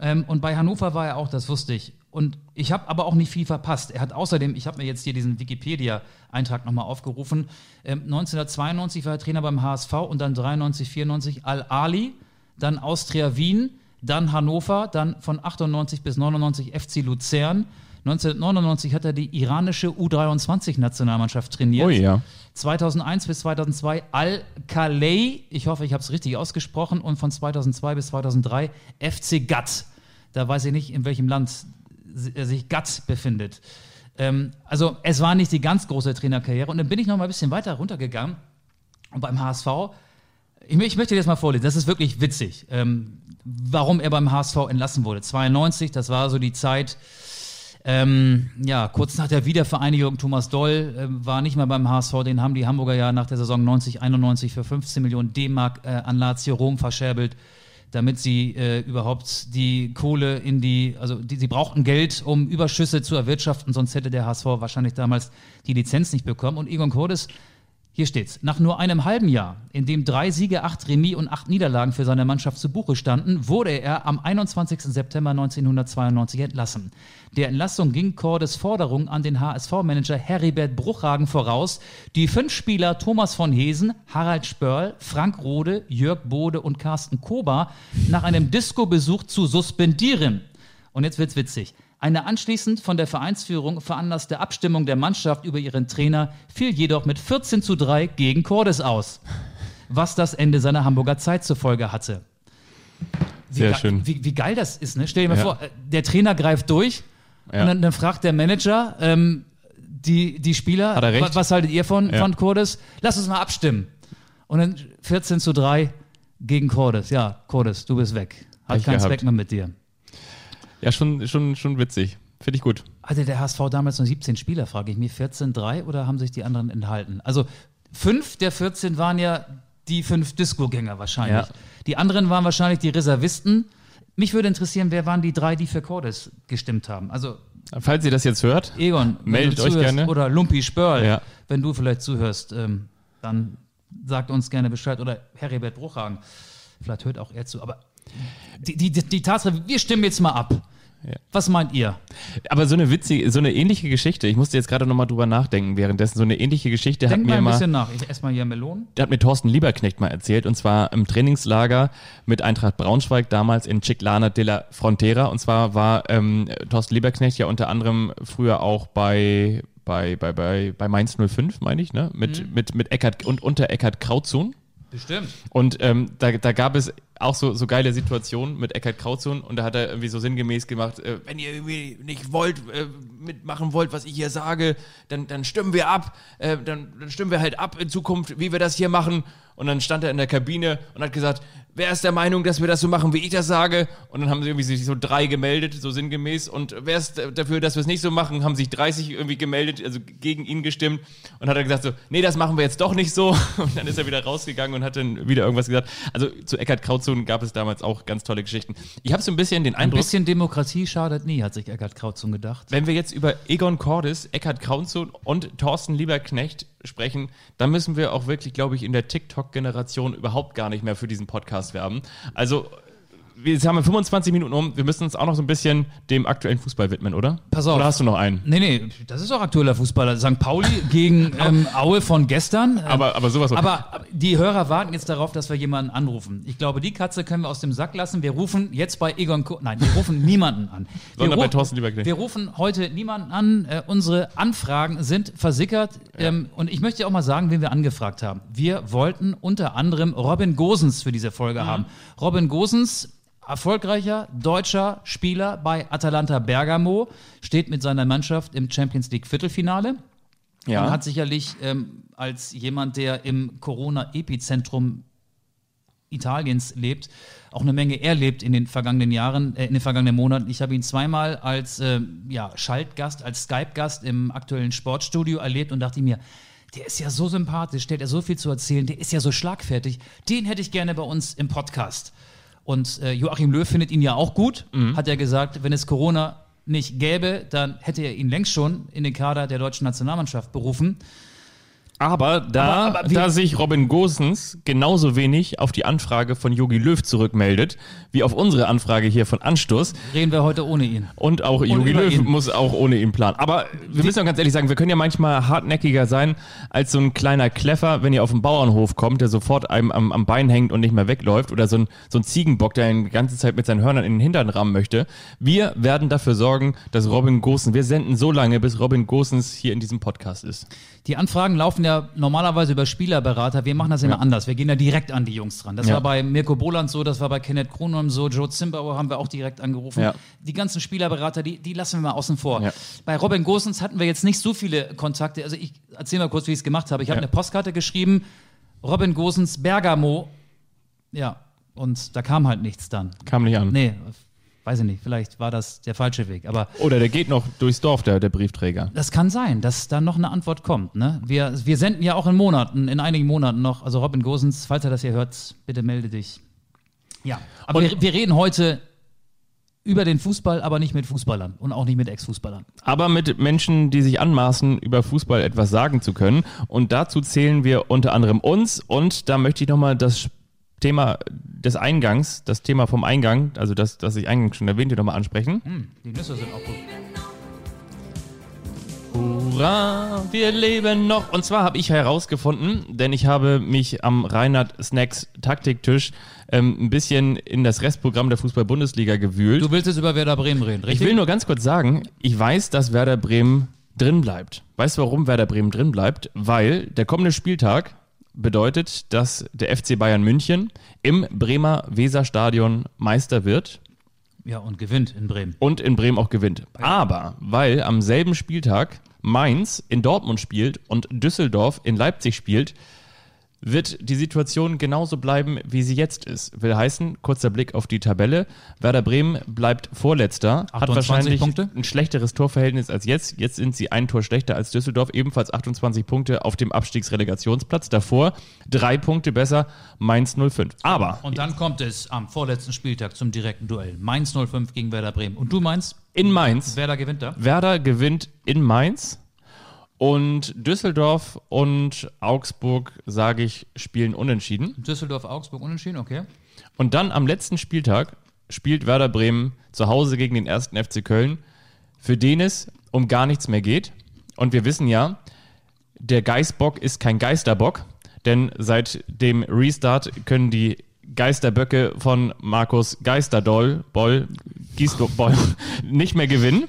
Ähm, und bei Hannover war er auch, das wusste ich. Und ich habe aber auch nicht viel verpasst. Er hat außerdem, ich habe mir jetzt hier diesen Wikipedia-Eintrag nochmal aufgerufen, ähm, 1992 war er Trainer beim HSV und dann 93, 94 Al-Ali, dann Austria Wien, dann Hannover, dann von 98 bis 99 FC Luzern. 1999 hat er die iranische U23-Nationalmannschaft trainiert. Oh ja. 2001 bis 2002 Al-Khalei, ich hoffe, ich habe es richtig ausgesprochen, und von 2002 bis 2003 FC Gatt. Da weiß ich nicht, in welchem Land äh, sich Gatt befindet. Ähm, also es war nicht die ganz große Trainerkarriere. Und dann bin ich noch mal ein bisschen weiter runtergegangen. Und beim HSV, ich, ich möchte dir das mal vorlesen, das ist wirklich witzig, ähm, warum er beim HSV entlassen wurde. 92, das war so die Zeit, ähm, ja, kurz nach der Wiedervereinigung, Thomas Doll ähm, war nicht mehr beim HSV, den haben die Hamburger ja nach der Saison 90, 91 für 15 Millionen D-Mark äh, an Lazio Rom verscherbelt, damit sie äh, überhaupt die Kohle in die, also die, sie brauchten Geld, um Überschüsse zu erwirtschaften, sonst hätte der HSV wahrscheinlich damals die Lizenz nicht bekommen. Und Egon Cordes hier steht's. Nach nur einem halben Jahr, in dem drei Siege, acht Remis und acht Niederlagen für seine Mannschaft zu Buche standen, wurde er am 21. September 1992 entlassen. Der Entlassung ging Cordes Forderung an den HSV-Manager Heribert Bruchhagen voraus, die fünf Spieler Thomas von Hesen, Harald Spörl, Frank Rode, Jörg Bode und Carsten Kober nach einem Disco-Besuch zu suspendieren. Und jetzt wird's witzig. Eine anschließend von der Vereinsführung veranlasste Abstimmung der Mannschaft über ihren Trainer fiel jedoch mit 14 zu 3 gegen Cordes aus, was das Ende seiner Hamburger Zeit zur Folge hatte. Wie Sehr schön. Wie, wie geil das ist, ne? Stell dir mal Ja. vor, äh, der Trainer greift durch Ja. und dann, dann fragt der Manager ähm, die, die Spieler, Hat er recht? "Wa- was haltet ihr von, Ja. von Cordes? Lass uns mal abstimmen. Und dann 14 zu 3 gegen Cordes. Ja, Cordes, du bist weg. Hat keinen. Zweck mehr mit dir. Ja, schon, schon, schon witzig. Finde ich gut. Hatte der HSV damals nur 17 Spieler, frage ich mich. 14-3 oder haben sich die anderen enthalten? Also fünf der 14 waren ja die fünf Disco-Gänger wahrscheinlich. Ja. Die anderen waren wahrscheinlich die Reservisten. Mich würde interessieren, wer waren die drei, die für Cordes gestimmt haben? Also Falls ihr das jetzt hört, Egon, Meldet euch gerne. Oder Lumpi Spörl, Ja. wenn du vielleicht zuhörst, ähm, dann sagt uns gerne Bescheid. Oder Heribert Bruchhagen, vielleicht hört auch er zu. Aber die, die, die, die Tatsache, wir stimmen jetzt mal ab. Ja. Was meint ihr? aber so eine witzige, so eine ähnliche Geschichte, ich musste jetzt gerade nochmal drüber nachdenken währenddessen, so eine ähnliche Geschichte hat Denk mal mir ein mal, bisschen nach. Ich esse mal hier Melonen. hat mir Thorsten Lieberknecht mal erzählt, und zwar im Trainingslager mit Eintracht Braunschweig damals in Chiclana de la Frontera. Und zwar war ähm, Thorsten Lieberknecht ja unter anderem früher auch bei bei, bei, bei, bei Mainz 05, meine ich, ne? Mit, mit, mit Eckart und unter Eckart Krautzun. Bestimmt. Und ähm, da, da gab es auch so, so geile Situationen mit Eckhard Krautzun und da hat er irgendwie so sinngemäß gemacht, äh, wenn ihr irgendwie nicht wollt, äh, mitmachen wollt, was ich hier sage, dann, dann stimmen wir ab, äh, dann, dann stimmen wir halt ab in Zukunft, wie wir das hier machen. Und dann stand er in der Kabine und hat gesagt, wer ist der Meinung, dass wir das so machen, wie ich das sage? Und dann haben sie irgendwie sich so drei gemeldet, so sinngemäß. Und wer ist dafür, dass wir es nicht so machen? Haben sich 30 irgendwie gemeldet, also gegen ihn gestimmt. Und hat er gesagt so, nee, das machen wir jetzt doch nicht so. Und dann ist er wieder rausgegangen und hat dann wieder irgendwas gesagt. Also zu Eckhard Krautzun gab es damals auch ganz tolle Geschichten. Ich habe so ein bisschen den Ein Eindruck, bisschen Demokratie schadet nie, hat sich Eckart Krautzung gedacht. wenn wir jetzt über Egon Cordes, Eckhard Krautzun und Thorsten Lieberknecht sprechen, dann müssen wir auch wirklich, glaube ich, in der TikTok-Generation überhaupt gar nicht mehr für diesen Podcast werben. Also, jetzt haben wir 25 Minuten um, wir müssen uns auch noch so ein bisschen dem aktuellen Fußball widmen, oder? Pass auf. Oder hast du noch einen? Nee, nee, das ist auch aktueller Fußballer. St. Pauli gegen ähm, Aue von gestern. Ähm, Aber, aber sowas. Aber die Hörer warten jetzt darauf, dass wir jemanden anrufen. Ich glaube, die Katze können wir aus dem Sack lassen. Wir rufen jetzt bei Egon Ko Nein, wir rufen niemanden an. Wir, Sondern bei Thorsten Lieberknecht. wir rufen heute niemanden an. Äh, unsere Anfragen sind versickert. Ähm, und ich möchte auch mal sagen, wen wir angefragt haben. Wir wollten unter anderem Robin Gosens für diese Folge haben. Robin Gosens, erfolgreicher deutscher Spieler bei Atalanta Bergamo, steht mit seiner Mannschaft im Champions League Viertelfinale. ja. Man hat sicherlich ähm, als jemand, der im Corona-Epizentrum Italiens lebt, auch eine Menge erlebt in den vergangenen Jahren, äh, in den vergangenen Monaten. Ich habe ihn zweimal als ähm, ja, Schaltgast, als Skype-Gast im aktuellen Sportstudio erlebt und dachte mir, der ist ja so sympathisch, der hat ja so viel zu erzählen, der ist ja so schlagfertig. Den hätte ich gerne bei uns im Podcast. Und äh, Joachim Löw findet ihn ja auch gut, hat er gesagt, wenn es Corona nicht gäbe, dann hätte er ihn längst schon in den Kader der deutschen Nationalmannschaft berufen. Aber da, Aber- aber da sich Robin Gosens genauso wenig auf die Anfrage von Yogi Löw zurückmeldet, wie auf unsere Anfrage hier von Anstoß, Reden wir heute ohne ihn. Und auch Jogi über Löw ihn. muss auch ohne ihn planen. Aber wir müssen auch ganz ehrlich sagen, wir können ja manchmal hartnäckiger sein als so ein kleiner Kleffer, wenn ihr auf den Bauernhof kommt, der sofort einem am, am Bein hängt und nicht mehr wegläuft. Oder so ein, so ein Ziegenbock, der die ganze Zeit mit seinen Hörnern in den Hintern rammen möchte. Wir werden dafür sorgen, dass Robin Gosens, wir senden so lange, bis Robin Gosens hier in diesem Podcast ist. Die Anfragen laufen ja normalerweise über Spielerberater. Wir machen das immer anders. Wir gehen ja direkt an die Jungs dran. Das Ja. war bei Mirko Boland so, das war bei Kenneth Kronholm so, Joe Zimbauer haben wir auch direkt angerufen. Ja. Die ganzen Spielerberater, die, die lassen wir mal außen vor. Ja. Bei Robin Gosens hatten wir jetzt nicht so viele Kontakte. Also ich erzähle mal kurz, wie ich es gemacht habe. Ich habe Ja. eine Postkarte geschrieben, Robin Gosens Bergamo. Ja, und da kam halt nichts dann. Kam nicht an. Nee, weiß ich nicht, vielleicht war das der falsche Weg. Aber Oder der geht noch durchs Dorf, der, der Briefträger. das kann sein, dass da noch eine Antwort kommt. Ne? Wir, wir senden ja auch in Monaten, in einigen Monaten noch. Also Robin Gosens, falls er das hier hört, bitte melde dich. Ja, aber wir, wir reden heute über den Fußball, aber nicht mit Fußballern und auch nicht mit Ex-Fußballern. aber mit Menschen, die sich anmaßen, über Fußball etwas sagen zu können. Und dazu zählen wir unter anderem uns. Und da möchte ich nochmal das Thema des Eingangs, das Thema vom Eingang, also das, das ich eingangs schon erwähnte, nochmal ansprechen. Die Nüsse sind auch gut. Hurra, wir leben noch. Und zwar habe ich herausgefunden, denn ich habe mich am Reinhard Snacks Taktiktisch ähm, ein bisschen in das Restprogramm der Fußball-Bundesliga gewühlt. Du willst jetzt über Werder Bremen reden, Ich richtig? will nur ganz kurz sagen, ich weiß, dass Werder Bremen drin bleibt. Weißt du, warum Werder Bremen drin bleibt? Weil der kommende Spieltag bedeutet, dass der FC Bayern München im Bremer Weserstadion Meister wird ja, und gewinnt in Bremen. und in Bremen auch gewinnt. Aber weil am selben Spieltag Mainz in Dortmund spielt und Düsseldorf in Leipzig spielt, wird die Situation genauso bleiben, wie sie jetzt ist. Will heißen, kurzer Blick auf die Tabelle. Werder Bremen bleibt Vorletzter, hat 28 wahrscheinlich Punkte. ein schlechteres Torverhältnis als jetzt. Jetzt sind sie ein Tor schlechter als Düsseldorf, ebenfalls 28 Punkte auf dem Abstiegsrelegationsplatz. Davor drei Punkte besser, Mainz 05. Aber Und dann kommt es am vorletzten Spieltag zum direkten Duell. Mainz 05 gegen Werder Bremen. Und du meinst, in Mainz Werder gewinnt da? Werder gewinnt in Mainz und Düsseldorf und Augsburg, sage ich, spielen unentschieden. Düsseldorf, Augsburg unentschieden, okay. Und dann am letzten Spieltag spielt Werder Bremen zu Hause gegen den ersten FC Köln, für den es um gar nichts mehr geht. Und wir wissen ja, der Geißbock ist kein Geisterbock, denn seit dem Restart können die Geisterböcke von Markus Geisterdoll, Boll, Gießbeuren nicht mehr gewinnen.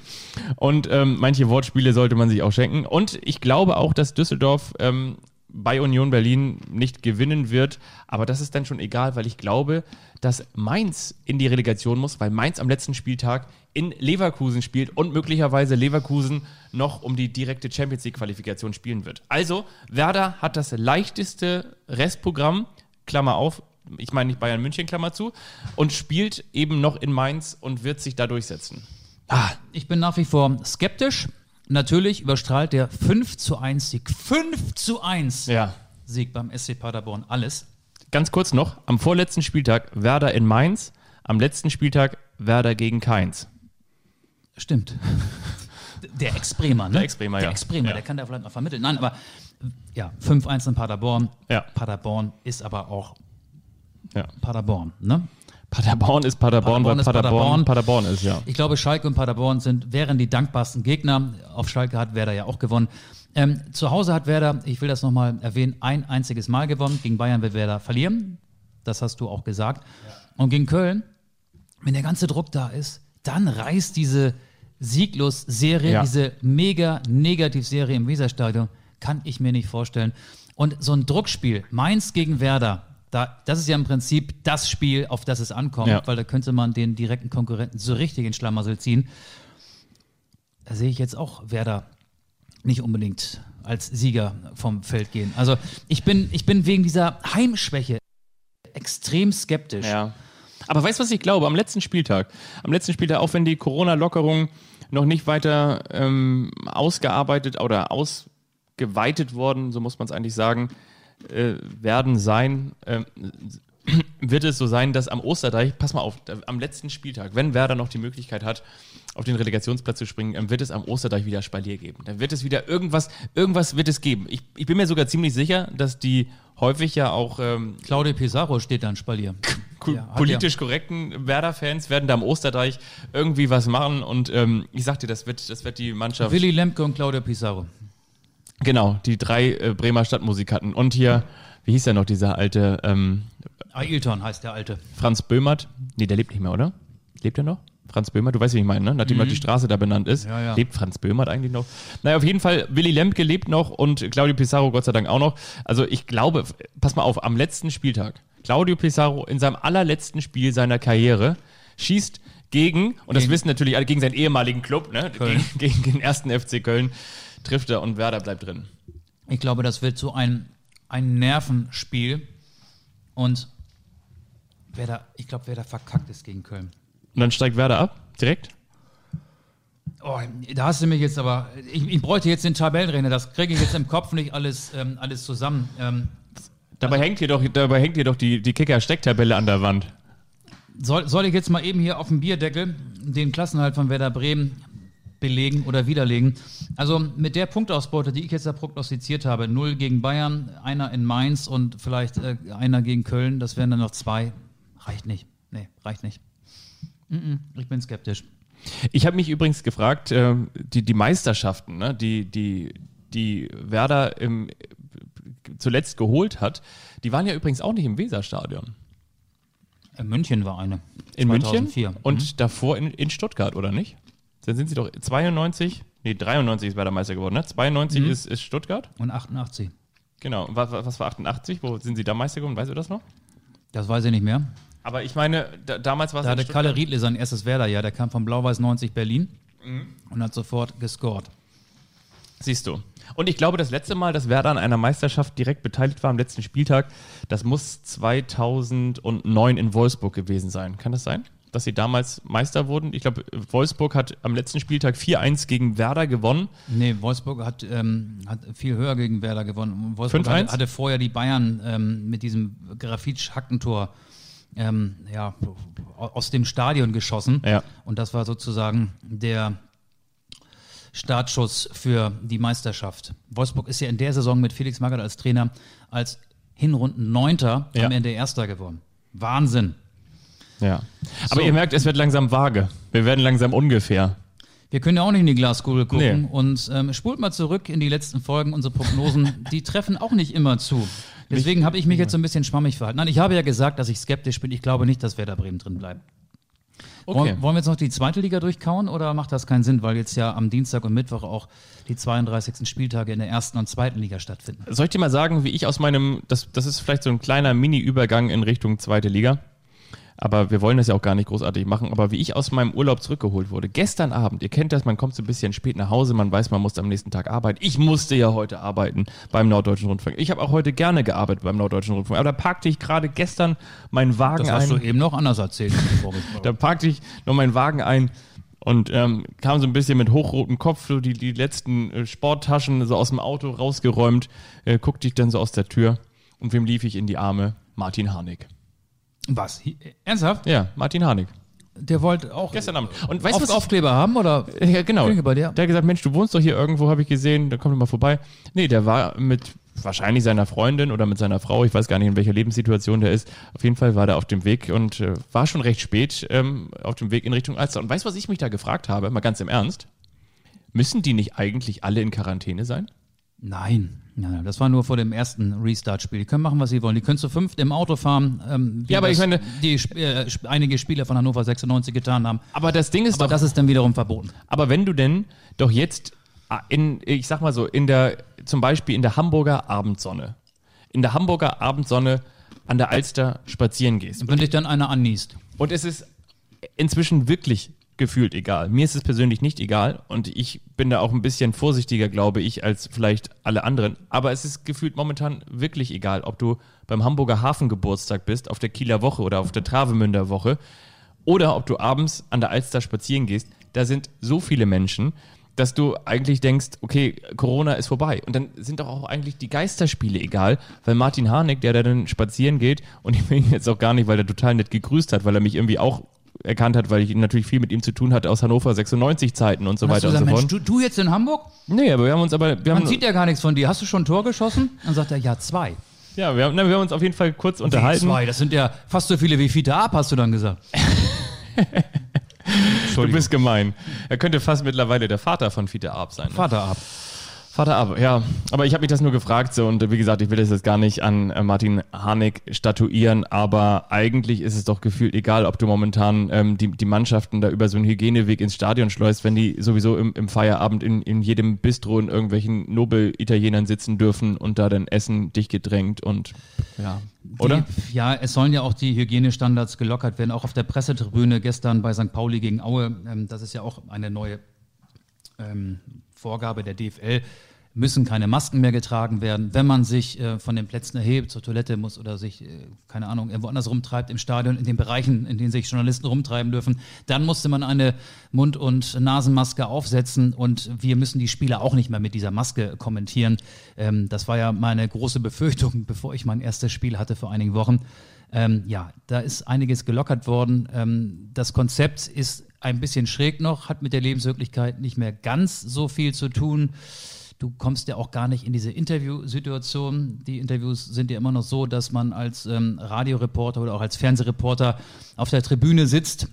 Und ähm, manche Wortspiele sollte man sich auch schenken. Und ich glaube auch, dass Düsseldorf ähm, bei Union Berlin nicht gewinnen wird. Aber das ist dann schon egal, weil ich glaube, dass Mainz in die Relegation muss, weil Mainz am letzten Spieltag in Leverkusen spielt und möglicherweise Leverkusen noch um die direkte Champions League Qualifikation spielen wird. Also, Werder hat das leichteste Restprogramm, Klammer auf, ich meine nicht Bayern München, Klammer zu, und spielt eben noch in Mainz und wird sich da durchsetzen. Ah, ich bin nach wie vor skeptisch. Natürlich überstrahlt der 5 zu 1 Sieg. 5 zu 1 Ja. Sieg beim SC Paderborn. Alles. Ganz kurz noch, am vorletzten Spieltag Werder in Mainz, am letzten Spieltag Werder gegen Keins. Stimmt. Der Ex-Bremer, ne? Der Ex-Bremer, Der ja. Ex-Bremer, Ja. der kann da vielleicht noch vermitteln. Nein, aber ja, 5-1 in Paderborn. Ja. Paderborn ist aber auch Ja. Paderborn, ne? Paderborn ist Paderborn, Paderborn weil ist Paderborn, Paderborn. Paderborn ist, ja. Ich glaube, Schalke und Paderborn sind, wären die dankbarsten Gegner. Auf Schalke hat Werder ja auch gewonnen. Ähm, zu Hause hat Werder, ich will das nochmal erwähnen, ein einziges Mal gewonnen. Gegen Bayern wird Werder verlieren. Das hast du auch gesagt. Und gegen Köln, wenn der ganze Druck da ist, dann reißt diese Sieglos-Serie, Ja. diese mega Negativ-Serie im Weserstadion, kann ich mir nicht vorstellen. Und so ein Druckspiel, Mainz gegen Werder, da, das ist ja im Prinzip das Spiel, auf das es ankommt, Ja. weil da könnte man den direkten Konkurrenten so richtig in Schlamassel ziehen. Da sehe ich jetzt auch Werder nicht unbedingt als Sieger vom Feld gehen. Also ich bin, ich bin wegen dieser Heimschwäche extrem skeptisch. Ja. Aber weißt du, was ich glaube? Am letzten Spieltag, am letzten Spieltag, auch wenn die Corona-Lockerungen noch nicht weiter ähm, ausgearbeitet oder ausgeweitet worden, so muss man es eigentlich sagen, äh, werden sein, ähm, wird es so sein, dass am Osterdeich, pass mal auf, da- am letzten Spieltag, wenn Werder noch die Möglichkeit hat, auf den Relegationsplatz zu springen, wird es am Osterdeich wieder Spalier geben. Dann wird es wieder irgendwas, irgendwas wird es geben. Ich, ich bin mir sogar ziemlich sicher, dass die häufig ja auch ähm, Claudio Pizarro steht dann Spalier. Ja, politisch korrekten Werder-Fans werden da am Osterdeich irgendwie was machen und ähm, ich sag dir, das wird, das wird die Mannschaft. Willy Lemke und Claudio Pizarro. Genau, die drei äh, Bremer Stadtmusikanten. Und hier, wie hieß der noch, dieser alte ähm, Ailton heißt der Alte. Franz Böhmert? Nee, der lebt nicht mehr, oder? Lebt er noch? Franz Böhmert, du weißt, wie ich meine, ne? Nachdem halt die Straße da benannt ist. Mhm. Ja, ja. Lebt Franz Böhmert eigentlich noch? Naja, auf jeden Fall, Willy Lemke lebt noch und Claudio Pizarro Gott sei Dank auch noch. Also ich glaube, pass mal auf, am letzten Spieltag, Claudio Pizarro in seinem allerletzten Spiel seiner Karriere schießt gegen, und das Gegen- wissen natürlich alle, gegen seinen ehemaligen Club, ne? Gegen, gegen den ersten FC Köln trifft er und Werder bleibt drin. Ich glaube, das wird so ein, ein Nervenspiel. Und wer da, ich glaube, wer da verkackt ist gegen Köln. Und dann steigt Werder ab, direkt. Oh, da hast du mich jetzt aber. Ich, ich bräuchte jetzt den Tabellenrechner, das kriege ich jetzt im Kopf nicht alles, ähm, alles zusammen. Ähm, Dabei hängt hier doch, dabei hängt hier doch die, die Kicker-Stecktabelle an der Wand. soll, soll ich jetzt mal eben hier auf dem Bierdeckel den Klassenhalt von Werder Bremen belegen oder widerlegen? Also mit der Punktausbeute, die ich jetzt da prognostiziert habe, null gegen Bayern, einer in Mainz und vielleicht äh, einer gegen Köln, das wären dann noch zwei. Reicht nicht. Nee, reicht nicht. Mm -mm, ich bin skeptisch. Ich habe mich übrigens gefragt, äh, die, die Meisterschaften, ne, die, die, die Werder im, zuletzt geholt hat, die waren ja übrigens auch nicht im Weserstadion. In München war eine. In 2004. München und davor in, in Stuttgart, oder nicht? Dann sind sie doch 92, nee, 93 ist Werder Meister geworden, ne? 92 ist, ist Stuttgart. Und 88. Genau. Was, was war 88? Wo sind sie da Meister geworden? Weißt du das noch? Das weiß ich nicht mehr. Aber ich meine, da, damals war es Da hatte. Kalle Riedle sein erstes Werder-Jahr. Der kam von Blau-Weiß 90 Berlin Mhm. und hat sofort gescored. Siehst du. Und ich glaube, das letzte Mal, dass Werder an einer Meisterschaft direkt beteiligt war am letzten Spieltag, das muss 2009 in Wolfsburg gewesen sein. Kann das sein? Dass sie damals Meister wurden? Ich glaube, Wolfsburg hat am letzten Spieltag 4-1 gegen Werder gewonnen. Nee, Wolfsburg hat, ähm, hat viel höher gegen Werder gewonnen. Wolfsburg 5-1? hatte, hatte vorher die Bayern ähm, mit diesem Grafitsch-Hackentor ähm, ja, aus dem Stadion geschossen. Ja. Und das war sozusagen der Startschuss für die Meisterschaft. Wolfsburg ist ja in der Saison mit Felix Magath als Trainer als Hinrunden Neunter Ja. am Ende Erster geworden. Wahnsinn. Ja. Aber So. ihr merkt, es wird langsam vage. Wir werden langsam ungefähr. Wir können ja auch nicht in die Glaskugel gucken Nee. und ähm, spult mal zurück in die letzten Folgen. Unsere Prognosen, die treffen auch nicht immer zu. Deswegen habe ich mich jetzt so ein bisschen schwammig verhalten. Nein, ich habe ja gesagt, dass ich skeptisch bin. Ich glaube nicht, dass Werder Bremen drin bleibt. Okay. Wollen, wollen wir jetzt noch die zweite Liga durchkauen oder macht das keinen Sinn, weil jetzt ja am Dienstag und Mittwoch auch die 32. Spieltage in der ersten und zweiten Liga stattfinden? Soll ich dir mal sagen, wie ich aus meinem, das, das ist vielleicht so ein kleiner Mini-Übergang in Richtung zweite Liga. Aber wir wollen das ja auch gar nicht großartig machen. Aber wie ich aus meinem Urlaub zurückgeholt wurde, gestern Abend, ihr kennt das, man kommt so ein bisschen spät nach Hause, man weiß, man muss am nächsten Tag arbeiten. Ich musste ja heute arbeiten beim Norddeutschen Rundfunk. Ich habe auch heute gerne gearbeitet beim Norddeutschen Rundfunk. Aber da parkte ich gerade gestern meinen Wagen Das hast ein. du eben noch anders erzählt. Da parkte ich noch meinen Wagen ein und ähm, kam so ein bisschen mit hochrotem Kopf, so die, die letzten äh, Sporttaschen so aus dem Auto rausgeräumt, äh, guckte ich dann so aus der Tür und wem lief ich in die Arme? Martin Harnik. Was? Ernsthaft? Ja, Martin Harnik. Der wollte auch Gestern Abend. Und weißt du, was Aufkleber haben oder? Ja, genau. Bei dir. Der hat gesagt, Mensch, du wohnst doch hier irgendwo, habe ich gesehen, da komm doch mal vorbei. Nee, der war mit wahrscheinlich seiner Freundin oder mit seiner Frau, ich weiß gar nicht, in welcher Lebenssituation der ist. Auf jeden Fall war der auf dem Weg und äh, war schon recht spät ähm, auf dem Weg in Richtung Alster. Und weißt du, was ich mich da gefragt habe, mal ganz im Ernst? Müssen die nicht eigentlich alle in Quarantäne sein? Nein. Nein, das war nur vor dem ersten Restart-Spiel. Die können machen, was sie wollen. Die können zu fünft im Auto fahren. Ähm, wie Ja, aber ich meine- die Sp- äh, Sp- einige Spieler von Hannover 96 getan haben. Aber das Ding ist Aber doch, das ist dann wiederum verboten. aber wenn du denn doch jetzt ah, in, ich sag mal so, in der, zum Beispiel in der Hamburger Abendsonne, in der Hamburger Abendsonne an der Alster spazieren gehst Wenn dich dann einer anniest. Und es ist inzwischen wirklich gefühlt egal. Mir ist es persönlich nicht egal und ich bin da auch ein bisschen vorsichtiger, glaube ich, als vielleicht alle anderen. Aber es ist gefühlt momentan wirklich egal, ob du beim Hamburger Hafengeburtstag bist, auf der Kieler Woche oder auf der Travemünder Woche oder ob du abends an der Alster spazieren gehst. Da sind so viele Menschen, dass du eigentlich denkst, okay, Corona ist vorbei. Und dann sind doch auch eigentlich die Geisterspiele egal, weil Martin Harnik, der da dann spazieren geht, und ich will ihn jetzt auch gar nicht, weil er total nett gegrüßt hat, weil er mich irgendwie auch erkannt hat, weil ich natürlich viel mit ihm zu tun hatte aus Hannover 96 Zeiten und so Hast weiter du und gesagt, so fort. du, du jetzt in Hamburg? Nee, aber wir haben uns aber, wir Man haben, sieht ja gar nichts von dir. Hast du schon ein Tor geschossen? Dann sagt er, ja, zwei. ja, wir haben, na, wir haben uns auf jeden Fall kurz unterhalten. Zwei, das sind ja fast so viele wie Fiete Ab, hast du dann gesagt. Du bist gemein. Er könnte fast mittlerweile der Vater von Fiete Arp sein. Ne? Vater ab. Vater ab, ja. Aber ich habe mich das nur gefragt so und äh, wie gesagt, ich will das jetzt gar nicht an äh, Martin Harnik statuieren, aber eigentlich ist es doch gefühlt egal, ob du momentan ähm, die, die Mannschaften da über so einen Hygieneweg ins Stadion schleust, wenn die sowieso im, im Feierabend in, in jedem Bistro in irgendwelchen Nobel-Italienern sitzen dürfen und da dann essen, dicht gedrängt und ja. Oder? Die, ja, es sollen ja auch die Hygienestandards gelockert werden. Auch auf der Pressetribüne gestern bei St. Pauli gegen Aue, ähm, das ist ja auch eine neue ähm, Vorgabe der DFL, müssen keine Masken mehr getragen werden. Wenn man sich äh, von den Plätzen erhebt, zur Toilette muss oder sich, äh, keine Ahnung, irgendwo anders rumtreibt im Stadion, in den Bereichen, in denen sich Journalisten rumtreiben dürfen, dann musste man eine Mund- und Nasenmaske aufsetzen und wir müssen die Spieler auch nicht mehr mit dieser Maske kommentieren. Ähm, das war ja meine große Befürchtung, bevor ich mein erstes Spiel hatte vor einigen Wochen. Ähm, ja, da ist einiges gelockert worden. Ähm, das Konzept ist ein bisschen schräg noch, hat mit der Lebenswirklichkeit nicht mehr ganz so viel zu tun. Du kommst ja auch gar nicht in diese Interviewsituation. Die Interviews sind ja immer noch so, dass man als ähm, Radioreporter oder auch als Fernsehreporter auf der Tribüne sitzt,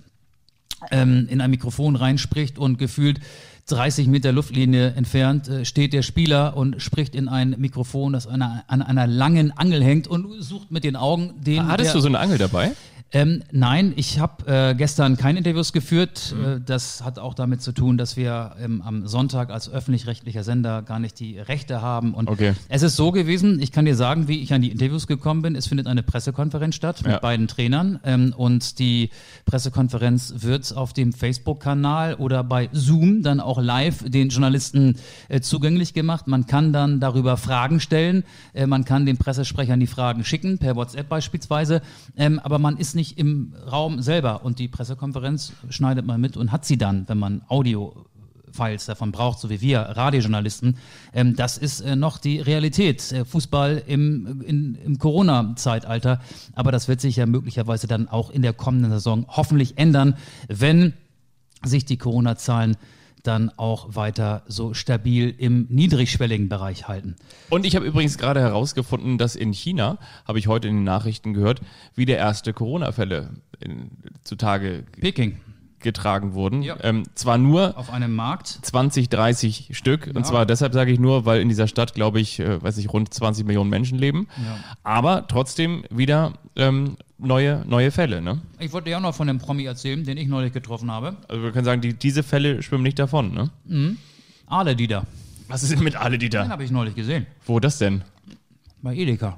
ähm, in ein Mikrofon reinspricht und gefühlt 30 Meter Luftlinie entfernt äh, steht der Spieler und spricht in ein Mikrofon, das an einer, an einer langen Angel hängt und sucht mit den Augen den. Hattest du so eine Angel dabei? Ähm, nein, ich habe äh, gestern keine Interviews geführt. Mhm. Äh, das hat auch damit zu tun, dass wir ähm, am Sonntag als öffentlich-rechtlicher Sender gar nicht die Rechte haben. Und Okay. es ist so gewesen, ich kann dir sagen, wie ich an die Interviews gekommen bin. Es findet eine Pressekonferenz statt mit Ja. beiden Trainern. Ähm, und die Pressekonferenz wird auf dem Facebook-Kanal oder bei Zoom dann auch live den Journalisten äh, zugänglich gemacht. Man kann dann darüber Fragen stellen. Äh, man kann den Pressesprechern die Fragen schicken, per WhatsApp beispielsweise. Ähm, aber man ist nicht im Raum selber. Und die Pressekonferenz schneidet man mit und hat sie dann, wenn man Audio Files davon braucht, so wie wir Radiojournalisten. Ähm, das ist äh, noch die Realität. Äh, Fußball im, im Corona-Zeitalter. Aber das wird sich ja möglicherweise dann auch in der kommenden Saison hoffentlich ändern, wenn sich die Corona-Zahlen dann auch weiter so stabil im niedrigschwelligen Bereich halten. Und ich habe übrigens gerade herausgefunden, dass in China, habe ich heute in den Nachrichten gehört, wieder erste Corona-Fälle zutage Peking getragen wurden. Ja. Ähm, zwar nur auf einem Markt. 20, 30 Stück. Und zwar deshalb sage ich nur, weil in dieser Stadt, glaube ich, äh, weiß ich, rund 20 Millionen Menschen leben. Aber trotzdem wieder ähm, neue, neue Fälle, ne? Ich wollte dir auch noch von dem Promi erzählen, den ich neulich getroffen habe. Also wir können sagen, die, diese Fälle schwimmen nicht davon, ne? Ale Dieter. Was ist denn mit alle, die Den habe ich neulich gesehen. Wo das denn? Bei Edeka.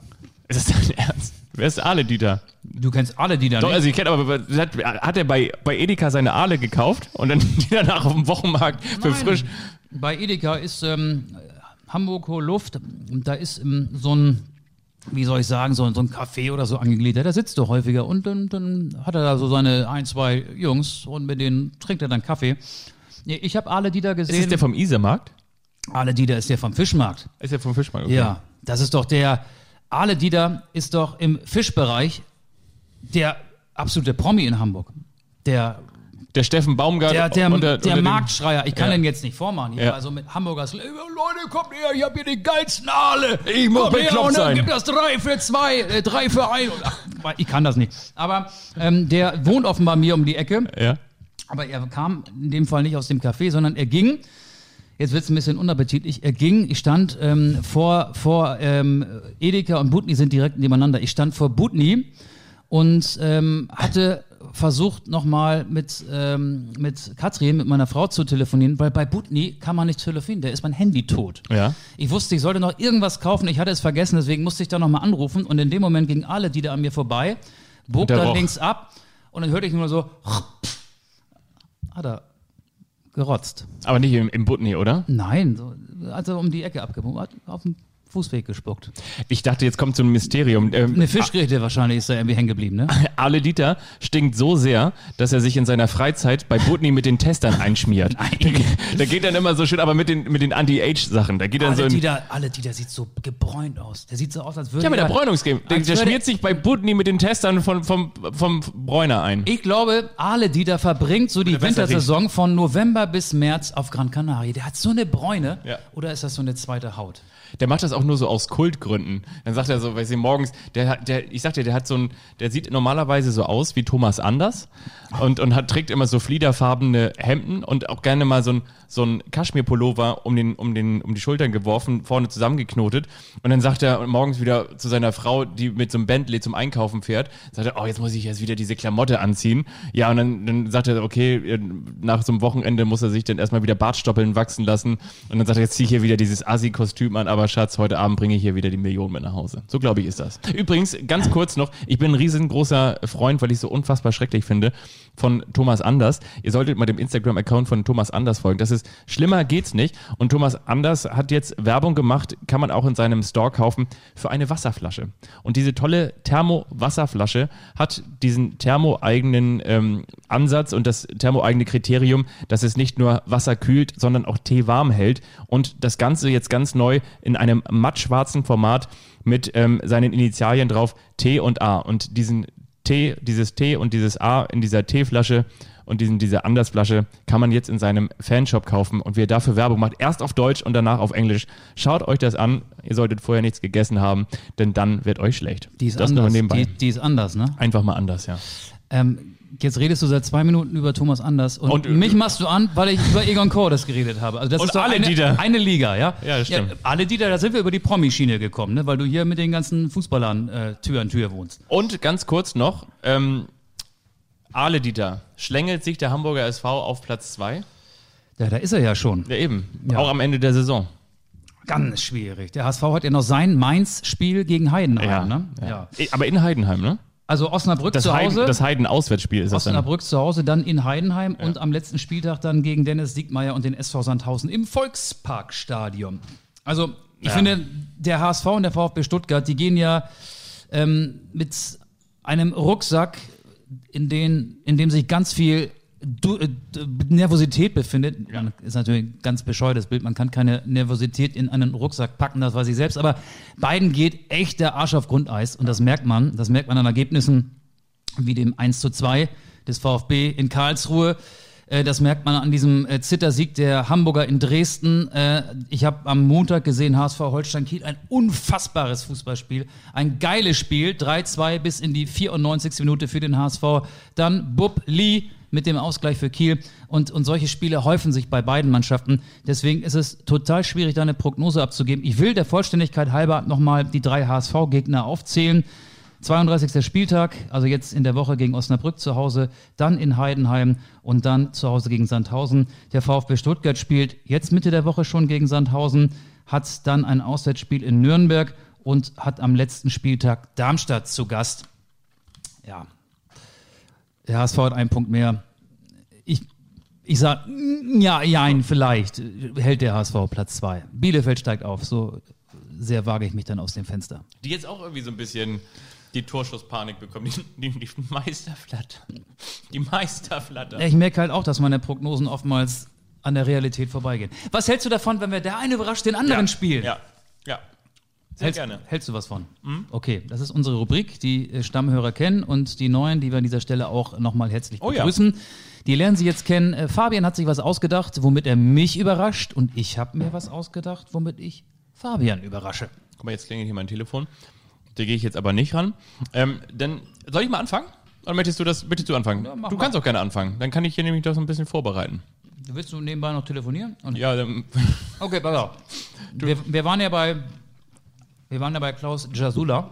Ist das dein Ernst? Wer ist Ale Dieter? Du kennst alle Dieter Doch, nicht? also ich kenne aber, hat, hat er bei, bei Edeka seine Aale gekauft und dann die danach auf dem Wochenmarkt für Nein. frisch. Bei Edeka ist ähm, Hamburg hohe Luft. Da ist ähm, so ein, wie soll ich sagen, so, so ein Café oder so angegliedert. Da sitzt er häufiger und dann, dann hat er da so seine ein, zwei Jungs und mit denen trinkt er dann Kaffee. Ich habe alle Dieter Ist das gesehen. der vom Isemarkt? Ale Dieter ist der vom Fischmarkt. Ist der vom Fischmarkt? okay. Ja, das ist doch der. Ale Dieter ist doch im Fischbereich der absolute Promi in Hamburg. Der, Der Steffen Baumgart. der, der, unter- der unter Marktschreier. Ich kann Ja. den jetzt nicht vormachen. Ja. also mit Hamburgers Leute, kommt her, ich habe hier die geilsten Aale. Ich muss Kommt her bekloppt und dann gibt das drei für zwei, äh, drei für ein. Ich kann das nicht. Aber ähm, der wohnt offenbar mir um die Ecke. Ja. Aber er kam in dem Fall nicht aus dem Café, sondern er ging. Jetzt wird es ein bisschen unappetitlich. Er ging, ich stand ähm, vor, vor ähm, Edeka und Butni sind direkt nebeneinander. Ich stand vor Butni und ähm, hatte versucht nochmal mit, ähm, mit Katrin, mit meiner Frau zu telefonieren, weil bei Butni kann man nicht telefonieren, der ist mein Handy tot. Ja. Ich wusste, ich sollte noch irgendwas kaufen, ich hatte es vergessen, deswegen musste ich da nochmal anrufen und in dem Moment gingen alle, die da an mir vorbei, bog dann roch. links ab und dann hörte ich nur so, hat er gerotzt. Aber nicht im, im Butni, oder? Nein, so, also um die Ecke abgebogen, auf dem Fußweg gespuckt. Ich dachte, jetzt kommt so ein Mysterium. Ähm, Eine Fischgerichte wahrscheinlich ist da irgendwie hängen geblieben, ne? Ale Dieter stinkt so sehr, dass er sich in seiner Freizeit bei Butni mit den Testern einschmiert. Da geht dann immer so schön, aber mit den, mit den Anti-Age-Sachen. Da geht dann so Alle ein, die, da, alle, die da sieht so gebräunt aus. Der sieht so aus, als würde Ja, mit der er- Bräunungscreme. Der, als der würde- schmiert sich bei Butni mit den Testern vom, vom, vom Bräuner ein. Ich glaube, Ale Dieter verbringt so die besser Wintersaison von November bis März auf Gran Canaria. Der hat so eine Bräune. Ja. Oder ist das so eine zweite Haut? Der macht das auch nur so aus Kultgründen. Dann sagt er so, weiß ich, morgens, der, der, ich sag dir, der hat so ein, der sieht normalerweise so aus wie Thomas Anders und, und hat, trägt immer so fliederfarbene Hemden und auch gerne mal so ein, so ein Kaschmirpullover um den, um den, um die Schultern geworfen, vorne zusammengeknotet. Und dann sagt er morgens wieder zu seiner Frau, die mit so einem Bentley zum Einkaufen fährt, sagt er, oh, jetzt muss ich jetzt wieder diese Klamotte anziehen. Ja, und dann, dann sagt er, okay, nach so einem Wochenende muss er sich dann erstmal wieder Bartstoppeln wachsen lassen. Und dann sagt er, jetzt zieh ich hier wieder dieses Assi-Kostüm an, aber Schatz, heute Abend bringe ich hier wieder die Millionen mit nach Hause. So glaube ich ist das. Übrigens, ganz kurz noch, ich bin ein riesengroßer Freund, weil ich so unfassbar schrecklich finde, von Thomas Anders. Ihr solltet mal dem Instagram-Account von Thomas Anders folgen. Das ist schlimmer geht's nicht. Und Thomas Anders hat jetzt Werbung gemacht, kann man auch in seinem Store kaufen, für eine Wasserflasche. Und diese tolle Thermo-Wasserflasche hat diesen thermo-eigenen ähm, Ansatz und das thermo-eigene Kriterium, dass es nicht nur Wasser kühlt, sondern auch Tee warm hält. Und das Ganze jetzt ganz neu in einem mattschwarzen Format mit ähm, seinen Initialien drauf T und A. Und diesen T, dieses T und dieses A in dieser Teeflasche und diesen, diese Andersflasche kann man jetzt in seinem Fanshop kaufen und wie er dafür Werbung macht, erst auf Deutsch und danach auf Englisch. Schaut euch das an. Ihr solltet vorher nichts gegessen haben, denn dann wird euch schlecht. Die ist das nur anders. nebenbei. Die, die ist anders, ne? Einfach mal anders, ja. Ähm, jetzt redest du seit zwei Minuten über Thomas Anders und, Und- mich machst du an, weil ich über Egon Kordes geredet habe. Also das Und ist doch alle eine, Dieter. eine Liga, ja? Ja, das stimmt. alle Dieter, da sind wir über die Promi-Schiene gekommen, ne? weil du hier mit den ganzen Fußballern äh, Tür an Tür wohnst. Und ganz kurz noch, ähm, Ale Dieter, schlängelt sich der Hamburger SV auf Platz 2? Ja, da ist er ja schon. Ja, eben. Ja. Auch am Ende der Saison. Ganz schwierig. Der HSV hat ja noch sein Mainz-Spiel gegen Heidenheim, ne? Ja. Eh, Aber in Heidenheim, ne? Also Osnabrück Das zu Heiden, Hause. das Heiden-Auswärtsspiel ist das dann. Osnabrück zu Hause, dann in Heidenheim und am letzten Spieltag dann gegen Dennis Siegmeier und den SV Sandhausen im Volksparkstadion. Also, ich Ja. finde, der HSV und der VfB Stuttgart, die gehen ja ähm, mit einem Rucksack, in, den, in dem sich ganz viel du, äh, Nervosität befindet. Man, ist natürlich ein ganz bescheuertes Bild. Man kann keine Nervosität in einen Rucksack packen, das weiß ich selbst. Aber beiden geht echt der Arsch auf Grundeis. Und das merkt man. Das merkt man an Ergebnissen wie dem 1 zu 2 des VfB in Karlsruhe. Äh, Das merkt man an diesem äh, Zittersieg der Hamburger in Dresden. Äh, Ich habe am Montag gesehen, HSV Holstein Kiel, ein unfassbares Fußballspiel. Ein geiles Spiel, 3-2 bis in die 94. Minute für den HSV. Dann Bub Lee mit dem Ausgleich für Kiel. Und, und solche Spiele häufen sich bei beiden Mannschaften. Deswegen ist es total schwierig, da eine Prognose abzugeben. Ich will der Vollständigkeit halber nochmal die drei HSV-Gegner aufzählen. 32. Spieltag, also jetzt in der Woche gegen Osnabrück zu Hause, dann in Heidenheim und dann zu Hause gegen Sandhausen. Der VfB Stuttgart spielt jetzt Mitte der Woche schon gegen Sandhausen, hat dann ein Auswärtsspiel in Nürnberg und hat am letzten Spieltag Darmstadt zu Gast. Ja, der HSV hat einen Punkt mehr. Ich, ich sag, mm, ja, ja, vielleicht hält der HSV Platz zwei. Bielefeld steigt auf. So sehr wage ich mich dann aus dem Fenster. Die jetzt auch irgendwie so ein bisschen die Torschusspanik bekommen. Die, die, die Meisterflatter. Die Meisterflatter. Ja, ich merke halt auch, dass meine Prognosen oftmals an der Realität vorbeigehen. Was hältst du davon, wenn wir der eine überrascht den anderen spielen? Ja, ja. Sehr Hältst, gerne. hältst du was von? Okay, das ist unsere Rubrik, die äh, Stammhörer kennen und die neuen, die wir an dieser Stelle auch nochmal herzlich Oh ja. begrüßen. Die lernen Sie jetzt kennen. Äh, Fabian hat sich was ausgedacht, womit er mich überrascht und ich habe mir was ausgedacht, womit ich Fabian überrasche. Guck mal, jetzt klingelt hier mein Telefon. Da gehe ich jetzt aber nicht ran. Ähm, dann soll ich mal anfangen? Oder möchtest du das, möchtest du anfangen? Ja, du mal. kannst auch gerne anfangen. Dann kann ich hier nämlich das ein bisschen vorbereiten. Willst du nebenbei noch telefonieren? Und Ja, dann, Okay, pass auf. Wir, wir waren ja bei, wir waren ja bei Klaus Jasula.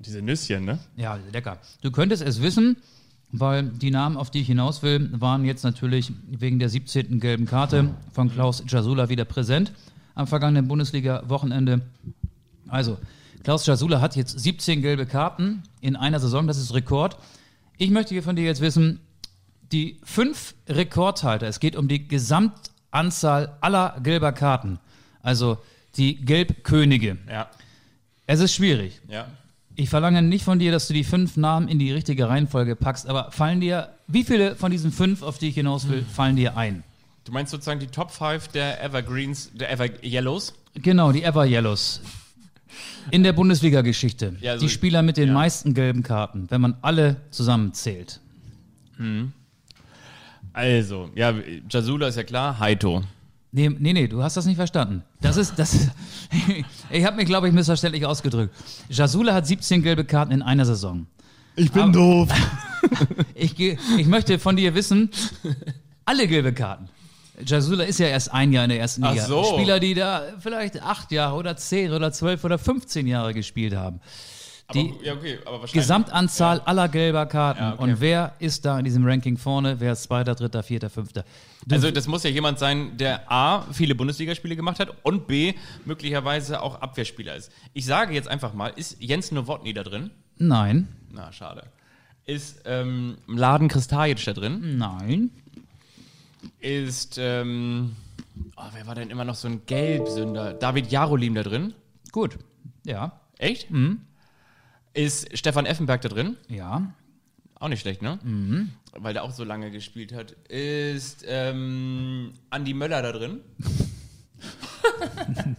diese Nüsschen, ne? Ja, lecker. Du könntest es wissen, weil die Namen, auf die ich hinaus will, waren jetzt natürlich wegen der 17. gelben Karte von Klaus Jasula wieder präsent am vergangenen Bundesliga-Wochenende. Also, Klaus Jasula hat jetzt 17 gelbe Karten in einer Saison, das ist Rekord. Ich möchte hier von dir jetzt wissen, die fünf Rekordhalter, es geht um die Gesamtanzahl aller gelber Karten, also die Gelbkönige. Ja. Es ist schwierig. Ja. Ich verlange nicht von dir, dass du die fünf Namen in die richtige Reihenfolge packst, aber fallen dir, wie viele von diesen fünf, auf die ich hinaus will, fallen dir ein? Du meinst sozusagen die Top 5 der Evergreens, der Ever Yellows? Genau, die Ever Yellows. In der Bundesliga-Geschichte. Ja, also- die Spieler mit den ja. meisten gelben Karten, wenn man alle zusammenzählt. Also, ja, Jasula ist ja klar, Haito. Nee, nee, nee, du hast das nicht verstanden. Das ist, das, ich habe mich, glaube ich, missverständlich ausgedrückt. Jasula hat 17 gelbe Karten in einer Saison. Ich bin doof. Ich, ich möchte von dir wissen, alle gelbe Karten. Jasula ist ja erst ein Jahr in der ersten Ach Liga. so. Spieler, die da vielleicht acht Jahre oder zehn oder zwölf oder 15 Jahre gespielt haben. Die aber, ja, okay, aber wahrscheinlich. Gesamtanzahl aller gelber Karten. Ja, okay. Und wer ist da in diesem Ranking vorne? Wer ist Zweiter, Dritter, Vierter, Fünfter? Du, Also das muss ja jemand sein, der A, viele Bundesligaspiele gemacht hat und B, möglicherweise auch Abwehrspieler ist. Ich sage jetzt einfach mal, ist Jens Nowotny da drin? nein, Na, schade. Ist ähm, Mladen Kristajic da drin? nein. Ist, ähm, oh, wer war denn immer noch so ein Gelbsünder? David Jarolim da drin? Gut. Ja, Echt? Mhm. Ist Stefan Effenberg da drin? ja. Auch nicht schlecht, ne? Weil der auch so lange gespielt hat. Ist ähm, Andi Möller da drin?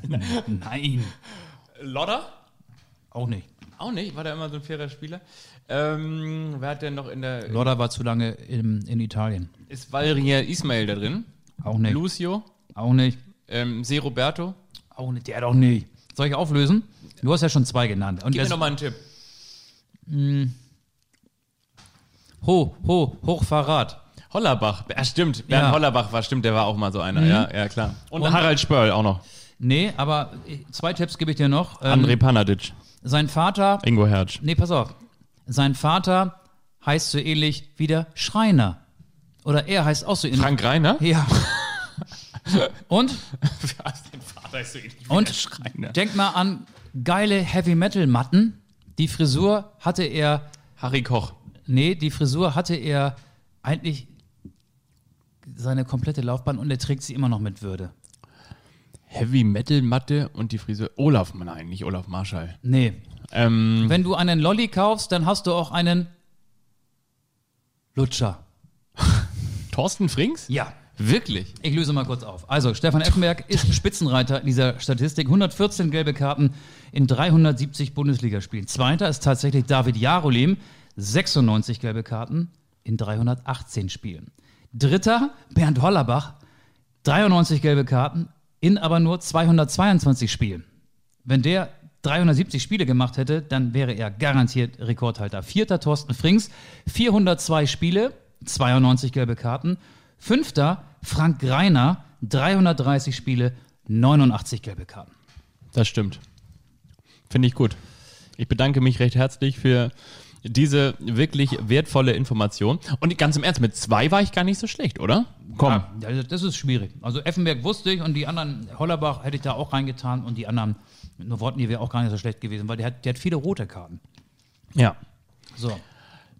Nein. Lodder? Auch nicht. Auch nicht, war der immer so ein fairer Spieler. Ähm, wer hat denn noch in der. Lodder war zu lange in, in Italien. Ist Valerier Ismail da drin? Auch nicht. Lucio? Auch nicht. Ähm, Se Roberto? Auch nicht. Der doch nicht. Soll ich auflösen? Du hast ja schon zwei genannt. Und Gib mir das- noch mal einen Tipp. Ho, ho, Hochverrat. Hollerbach. Ja, stimmt. Bernd Ja. Hollerbach war, stimmt, der war auch mal so einer. Ja, ja, klar. Und, Und- Harald Spörl auch noch. Nee, aber äh, zwei Tipps gebe ich dir noch. Ähm, André Panadic. sein Vater, Ingo Hertz. nee, pass auf. Sein Vater heißt so ähnlich wie der Schreiner. Oder er heißt auch so ähnlich. Frank Reiner? Ja. Und, Dein Vater ist so ähnlich wie und Schreiner. denk mal an geile Heavy-Metal-Matten. Die Frisur hatte er, Harry Koch. nee, die Frisur hatte er eigentlich seine komplette Laufbahn und er trägt sie immer noch mit Würde. Heavy Metal Matte und die Frisur. Olaf, nein, nicht Olaf Marschall. Nee. Ähm, Wenn du einen Lolli kaufst, dann hast du auch einen Lutscher. Thorsten Frings? Ja. Wirklich? Ich löse mal kurz auf. Also, Stefan Effenberg ist Spitzenreiter dieser Statistik. 114 gelbe Karten in 370 Bundesligaspielen. Zweiter ist tatsächlich David Jarolim. 96 gelbe Karten in 318 Spielen. Dritter Bernd Hollerbach. 93 gelbe Karten in aber nur 222 Spielen. Wenn der 370 Spiele gemacht hätte, dann wäre er garantiert Rekordhalter. Vierter Thorsten Frings, 402 Spiele, 92 gelbe Karten. Fünfter Frank Greiner, 330 Spiele, 89 gelbe Karten. Das stimmt. Finde ich gut. Ich bedanke mich recht herzlich für diese wirklich wertvolle Information. Und ganz im Ernst, mit zwei war ich gar nicht so schlecht, oder? Komm. Ja, also das ist schwierig. Also Effenberg wusste ich und die anderen, Hollerbach hätte ich da auch reingetan und die anderen, mit nur Worten, die wäre auch gar nicht so schlecht gewesen, weil der hat, der hat viele rote Karten. Ja. So.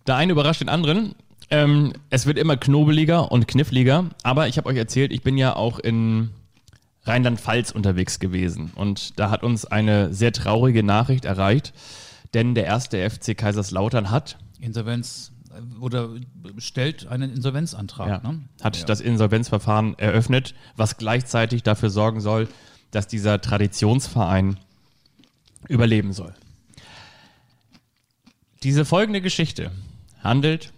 Der eine überrascht den anderen. Ähm, es wird immer knobeliger und kniffliger, aber ich habe euch erzählt, ich bin ja auch in Rheinland-Pfalz unterwegs gewesen und da hat uns eine sehr traurige Nachricht erreicht, denn der erste FC Kaiserslautern hat, Insolvenz oder stellt einen Insolvenzantrag. ja, Ne? hat ja. das Insolvenzverfahren eröffnet, was gleichzeitig dafür sorgen soll, dass dieser Traditionsverein überleben soll. Diese folgende Geschichte handelt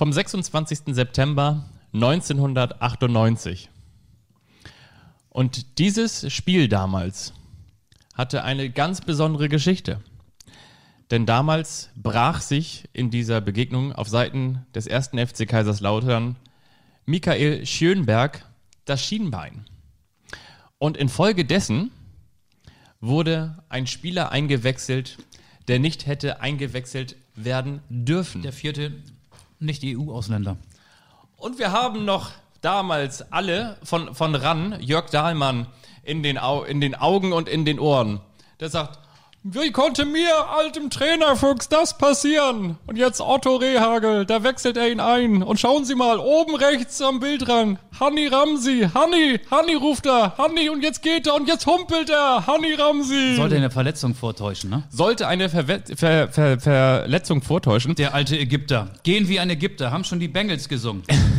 vom 26. September 1998. Und dieses Spiel damals hatte eine ganz besondere Geschichte. Denn damals brach sich in dieser Begegnung auf Seiten des ersten FC Kaiserslautern Michael Schönberg das Schienbein. Und infolgedessen wurde ein Spieler eingewechselt, der nicht hätte eingewechselt werden dürfen. Der vierte Nicht-EU-Ausländer. Und wir haben noch damals alle von, von RAN, Jörg Dahlmann, in den, Au in den Augen und in den Ohren. Der sagt, wie konnte mir, altem Trainerfuchs, das passieren? Und jetzt Otto Rehagel, da wechselt er ihn ein. Und schauen Sie mal, oben rechts am Bildrand, Hanni Ramsi, Hanni, Hanni ruft er, Hanni, und jetzt geht er, und jetzt humpelt er, Hanni Ramsi. Sollte eine Verletzung vortäuschen, ne? Sollte eine Verwe Ver Ver Verletzung vortäuschen. Der alte Ägypter. Gehen wie ein Ägypter, haben schon die Bengals gesungen.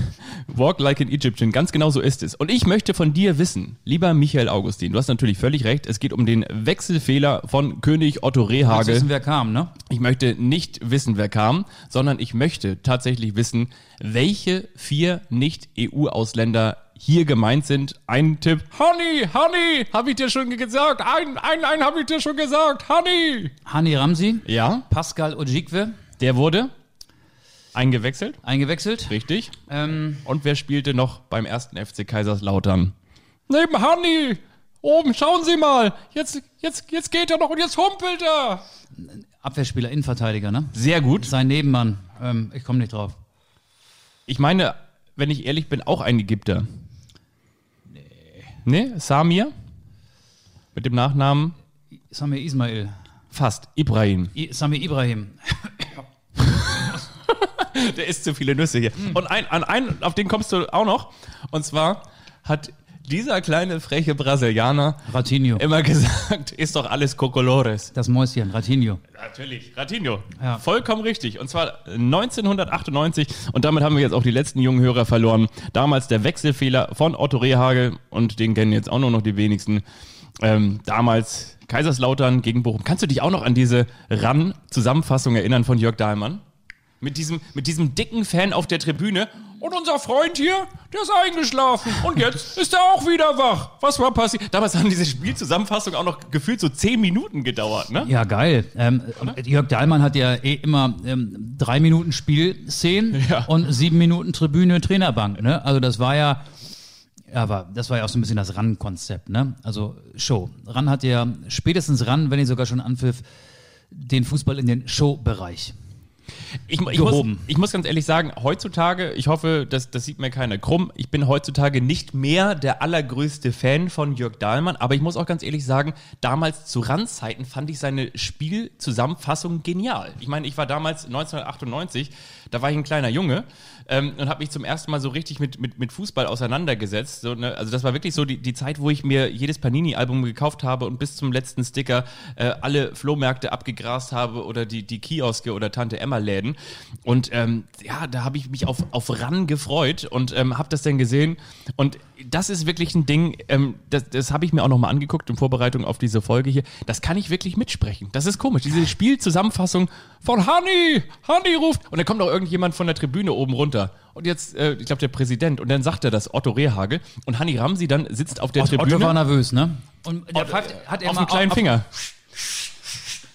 Walk like an Egyptian, ganz genau so ist es. Und ich möchte von dir wissen, lieber Michael Augustin, du hast natürlich völlig recht, es geht um den Wechselfehler von König Otto Rehagel. wissen, wer kam, ne? Ich möchte nicht wissen, wer kam, sondern ich möchte tatsächlich wissen, welche vier Nicht-EU-Ausländer hier gemeint sind. Ein Tipp. Honey, Honey, habe ich dir schon gesagt. Ein, ein, ein habe ich dir schon gesagt. Honey. Hani Ramsi, Ja, Pascal Ojikwe, der wurde eingewechselt. eingewechselt. Richtig. Ähm, Und wer spielte noch beim ersten FC Kaiserslautern? Neben Hanni! Oben, schauen Sie mal! Jetzt, jetzt, jetzt geht er noch und jetzt humpelt er! Abwehrspieler, Innenverteidiger, ne? Sehr gut. Sein Nebenmann. Ähm, ich komme nicht drauf. Ich meine, wenn ich ehrlich bin, auch ein Ägypter. Nee. Nee? Samir? Mit dem Nachnamen? Samir Ismail. Fast. Ibrahim. I Samir Ibrahim. Der isst zu viele Nüsse hier. Und ein, an einen, auf den kommst du auch noch. Und zwar hat dieser kleine freche Brasilianer Ratinho. immer gesagt, ist doch alles Cocolores. Das Mäuschen, Ratinho. Natürlich, Ratinho. Ja. Vollkommen richtig. Und zwar 1998. Und damit haben wir jetzt auch die letzten jungen Hörer verloren. Damals der Wechselfehler von Otto Rehagel. Und den kennen jetzt auch nur noch die wenigsten. Ähm, damals Kaiserslautern gegen Bochum. Kannst du dich auch noch an diese RAN-Zusammenfassung erinnern von Jörg Dahlmann? Mit diesem, mit diesem dicken Fan auf der Tribüne. Und unser Freund hier, der ist eingeschlafen. Und jetzt ist er auch wieder wach. Was war passiert? Damals haben diese Spielzusammenfassungen auch noch gefühlt so zehn Minuten gedauert, ne? Ja, geil. Ähm, Jörg Dahlmann hat ja eh immer ähm, drei Minuten Spielszenen Ja. und sieben Minuten Tribüne, Trainerbank. Ne? Also das war ja, aber das war ja auch so ein bisschen das RAN-Konzept. Ne? Also Show. RAN hat ja spätestens RAN, wenn nicht sogar schon anpfiff, den Fußball in den Show-Bereich. Ich, ich, muss, ich muss ganz ehrlich sagen, heutzutage, ich hoffe, das, das sieht mir keiner krumm, ich bin heutzutage nicht mehr der allergrößte Fan von Jörg Dahlmann, aber ich muss auch ganz ehrlich sagen, damals zu Randzeiten fand ich seine Spielzusammenfassung genial. Ich meine, ich war damals 1998, da war ich ein kleiner Junge ähm, und habe mich zum ersten Mal so richtig mit, mit, mit Fußball auseinandergesetzt. So, ne? Also das war wirklich so die, die Zeit, wo ich mir jedes Panini-Album gekauft habe und bis zum letzten Sticker äh, alle Flohmärkte abgegrast habe oder die, die Kioske oder Tante Emma-Läden. Und ähm, ja, da habe ich mich auf, auf RAN gefreut und ähm, habe das dann gesehen. Und das ist wirklich ein Ding, ähm, das, das habe ich mir auch nochmal angeguckt in Vorbereitung auf diese Folge hier. Das kann ich wirklich mitsprechen. Das ist komisch. Diese Spielzusammenfassung von Hanni, Hanni ruft. Und dann kommt auch irgendjemand von der Tribüne oben runter. Und jetzt, äh, ich glaube, der Präsident. Und dann sagt er das, Otto Rehagel. Und Hanni Ramsi dann sitzt auf der Otto Tribüne. war nervös, ne? Und der Otto, pfeift, hat er auf mal dem kleinen auf, Finger.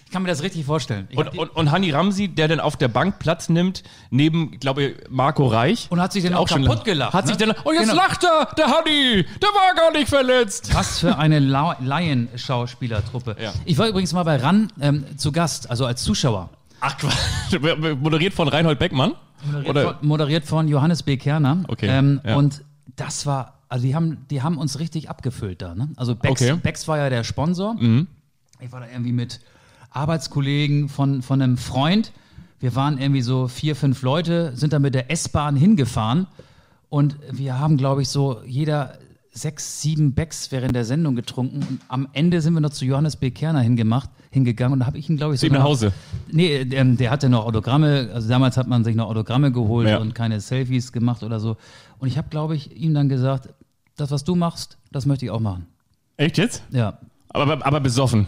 Ich kann mir das richtig vorstellen. Ich Und, und, und Hani Ramsi, der dann auf der Bank Platz nimmt, neben, glaube ich, Marco Reich. Und hat sich dann auch kaputt gelacht, Hat ne? sich dann, oh, jetzt Genau. lacht er, der Hani, der war gar nicht verletzt. Was für eine La Laien-Schauspielertruppe. Ja. Ich war übrigens mal bei RAN ähm, zu Gast, also als Zuschauer. Ach, Quatsch. Moderiert von Reinhold Beckmann? Moderiert, Oder? von, moderiert von Johannes B. Kerner. Okay, Ähm, ja. Und das war, also die haben, die haben uns richtig abgefüllt da. Ne? Also Becks, Okay. Mhm. Becks war ja der Sponsor. Ich war da irgendwie mit Arbeitskollegen von, von einem Freund. Wir waren irgendwie so vier, fünf Leute, sind da mit der S-Bahn hingefahren und wir haben, glaube ich, so jeder sechs, sieben Becks während der Sendung getrunken und am Ende sind wir noch zu Johannes B. Kerner hingemacht, hingegangen und da habe ich ihn, glaube ich, ihm nach Hause. Nee, der, der hatte noch Autogramme, also damals hat man sich noch Autogramme geholt Ja. und keine Selfies gemacht oder so. Und ich habe, glaube ich, ihm dann gesagt, das, was du machst, das möchte ich auch machen. Echt jetzt? Ja. Aber, aber besoffen.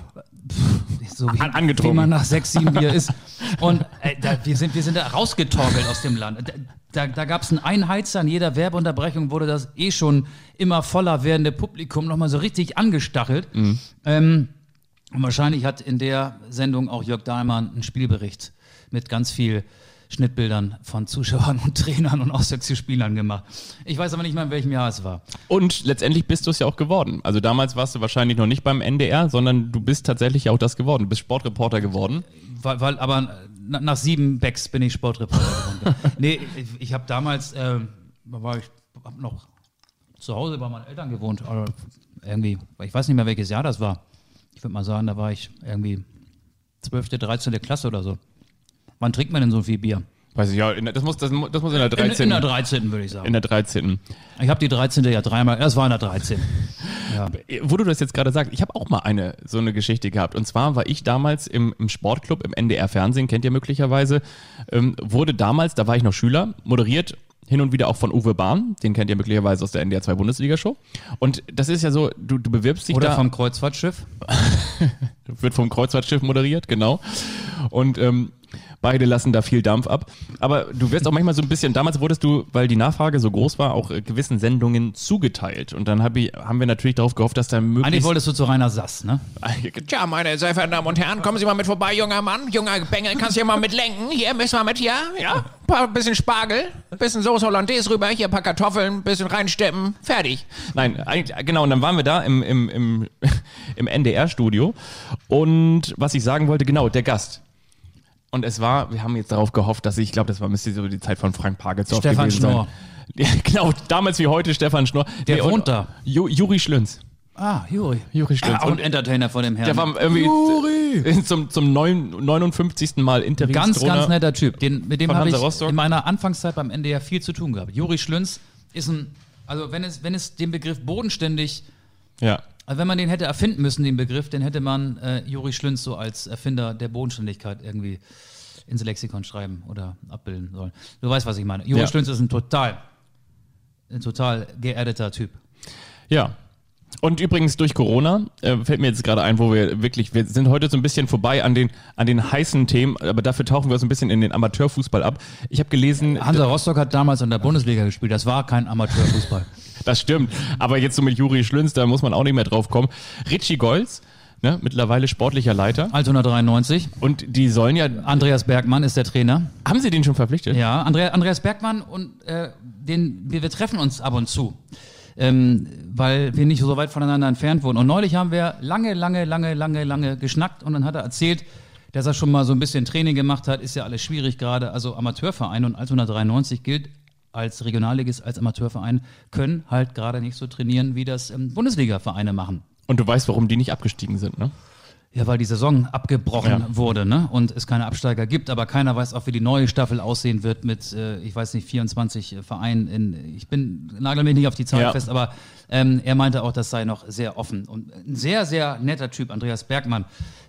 So wie, An- angetrunken. wie man nach sechs, sieben Bier ist. Und äh, da, wir, sind, wir sind da rausgetorkelt aus dem Land. Da, da, gab es einen Einheizer, an jeder Werbeunterbrechung wurde das eh schon immer voller werdende Publikum nochmal so richtig angestachelt. Ähm, und wahrscheinlich hat in der Sendung auch Jörg Dahlmann einen Spielbericht mit ganz viel Schnittbildern von Zuschauern und Trainern und Auswechselspielern gemacht. Ich weiß aber nicht mehr, in welchem Jahr es war. Und letztendlich bist du es ja auch geworden. Also damals warst du wahrscheinlich noch nicht beim NDR, sondern du bist tatsächlich auch das geworden. Du bist Sportreporter geworden. Weil, weil aber na, nach sieben Backs bin ich Sportreporter geworden. nee, ich, ich habe damals, da war ich hab noch zu Hause bei meinen Eltern gewohnt. Oder irgendwie, ich weiß nicht mehr, welches Jahr das war. Ich würde mal sagen, da war ich irgendwie 12., 13. Klasse oder so. Wann trinkt man denn so viel Bier? Weiß ich ja, in das muss, das, das muss in der In, 13. in der 13. würde ich sagen. in der 13. Ich habe die 13. ja dreimal, das war in der 13. Ja. Wo du das jetzt gerade sagst, ich habe auch mal eine so eine Geschichte gehabt. Und zwar war ich damals im, im Sportclub im NDR Fernsehen, kennt ihr möglicherweise, ähm, wurde damals, da war ich noch Schüler, moderiert hin und wieder auch von Uwe Bahn, den kennt ihr möglicherweise aus der NDR 2 Bundesliga-Show. Und das ist ja so, du, du bewirbst dich Oder da. vom Kreuzfahrtschiff. wird vom Kreuzfahrtschiff moderiert, genau. Und ähm, beide lassen da viel Dampf ab. Aber du wirst auch manchmal so ein bisschen, damals wurdest du, weil die Nachfrage so groß war, auch äh, gewissen Sendungen zugeteilt. Und dann hab ich, haben wir natürlich darauf gehofft, dass da Eigentlich möglichst... wolltest du zu Rainer Sass, ne? Tja, meine sehr verehrten Damen und Herren, kommen Sie mal mit vorbei, junger Mann. Junger Bengel, kannst du hier mal mitlenken? Hier, müssen wir mit hier, ja? Paar, bisschen Spargel, bisschen Soße Hollandaise rüber, hier ein paar Kartoffeln, bisschen reinsteppen, fertig. Nein, eigentlich, genau, und dann waren wir da im, im, im, im NDR-Studio. Und was ich sagen wollte, genau, der Gast. Und es war, wir haben jetzt darauf gehofft, dass ich, ich glaube, das war müsste so die Zeit von Frank Pagelsdorf Stefan gewesen Schnorr. sein. Ja, genau, damals wie heute Stefan Schnorr. Der und- wohnt da. Ju, Juri Schlünz. Ah, Juri. Juri Schlünz. Ah, auch ein Entertainer von dem Herrn. Der war irgendwie zum, zum neun, 59. Mal Ganz, Interimstrainer. ganz netter Typ. Den, mit dem habe ich Rostock? in meiner Anfangszeit beim NDR viel zu tun gehabt. Juri Schlünz ist ein, also wenn es, wenn es den Begriff bodenständig, Ja. Also wenn man den hätte erfinden müssen, den Begriff, dann hätte man äh, Juri Schlünz so als Erfinder der Bodenständigkeit irgendwie ins Lexikon schreiben oder abbilden sollen. Du weißt, was ich meine. Juri Ja. Schlünz ist ein total, ein total geerdeter Typ. Ja. Und übrigens durch Corona äh, fällt mir jetzt gerade ein, wo wir wirklich, wir sind heute so ein bisschen vorbei an den, an den heißen Themen, aber dafür tauchen wir so ein bisschen in den Amateurfußball ab. Ich habe gelesen, Hansa Rostock hat damals in der Bundesliga gespielt. Das war kein Amateurfußball. das stimmt, aber jetzt so mit Juri Schlünz, da muss man auch nicht mehr drauf kommen. Richie Golz, ne, mittlerweile sportlicher Leiter. Altona 93. Und die sollen ja, Andreas Bergmann ist der Trainer. haben sie den schon verpflichtet? Ja, Andrea, Andreas Bergmann und äh, den, wir, wir treffen uns ab und zu, ähm, weil wir nicht so weit voneinander entfernt wurden. Und neulich haben wir lange, lange, lange, lange, lange geschnackt und dann hat er erzählt, dass er schon mal so ein bisschen Training gemacht hat. Ist ja alles schwierig gerade. Also Amateurverein und Altona 93 gilt als Regionalligist, als Amateurverein, können halt gerade nicht so trainieren, wie das ähm, Bundesliga-Vereine machen. Und du weißt, warum die nicht abgestiegen sind, ne? Ja, weil die Saison abgebrochen Ja. wurde, ne? Und es keine Absteiger gibt, aber keiner weiß auch, wie die neue Staffel aussehen wird mit, äh, ich weiß nicht, 24 Vereinen in, ich bin, nagel mich nicht auf die Zahl Ja. fest, aber ähm, er meinte auch, das sei noch sehr offen. Und ein sehr, sehr netter Typ, Andreas Bergmann,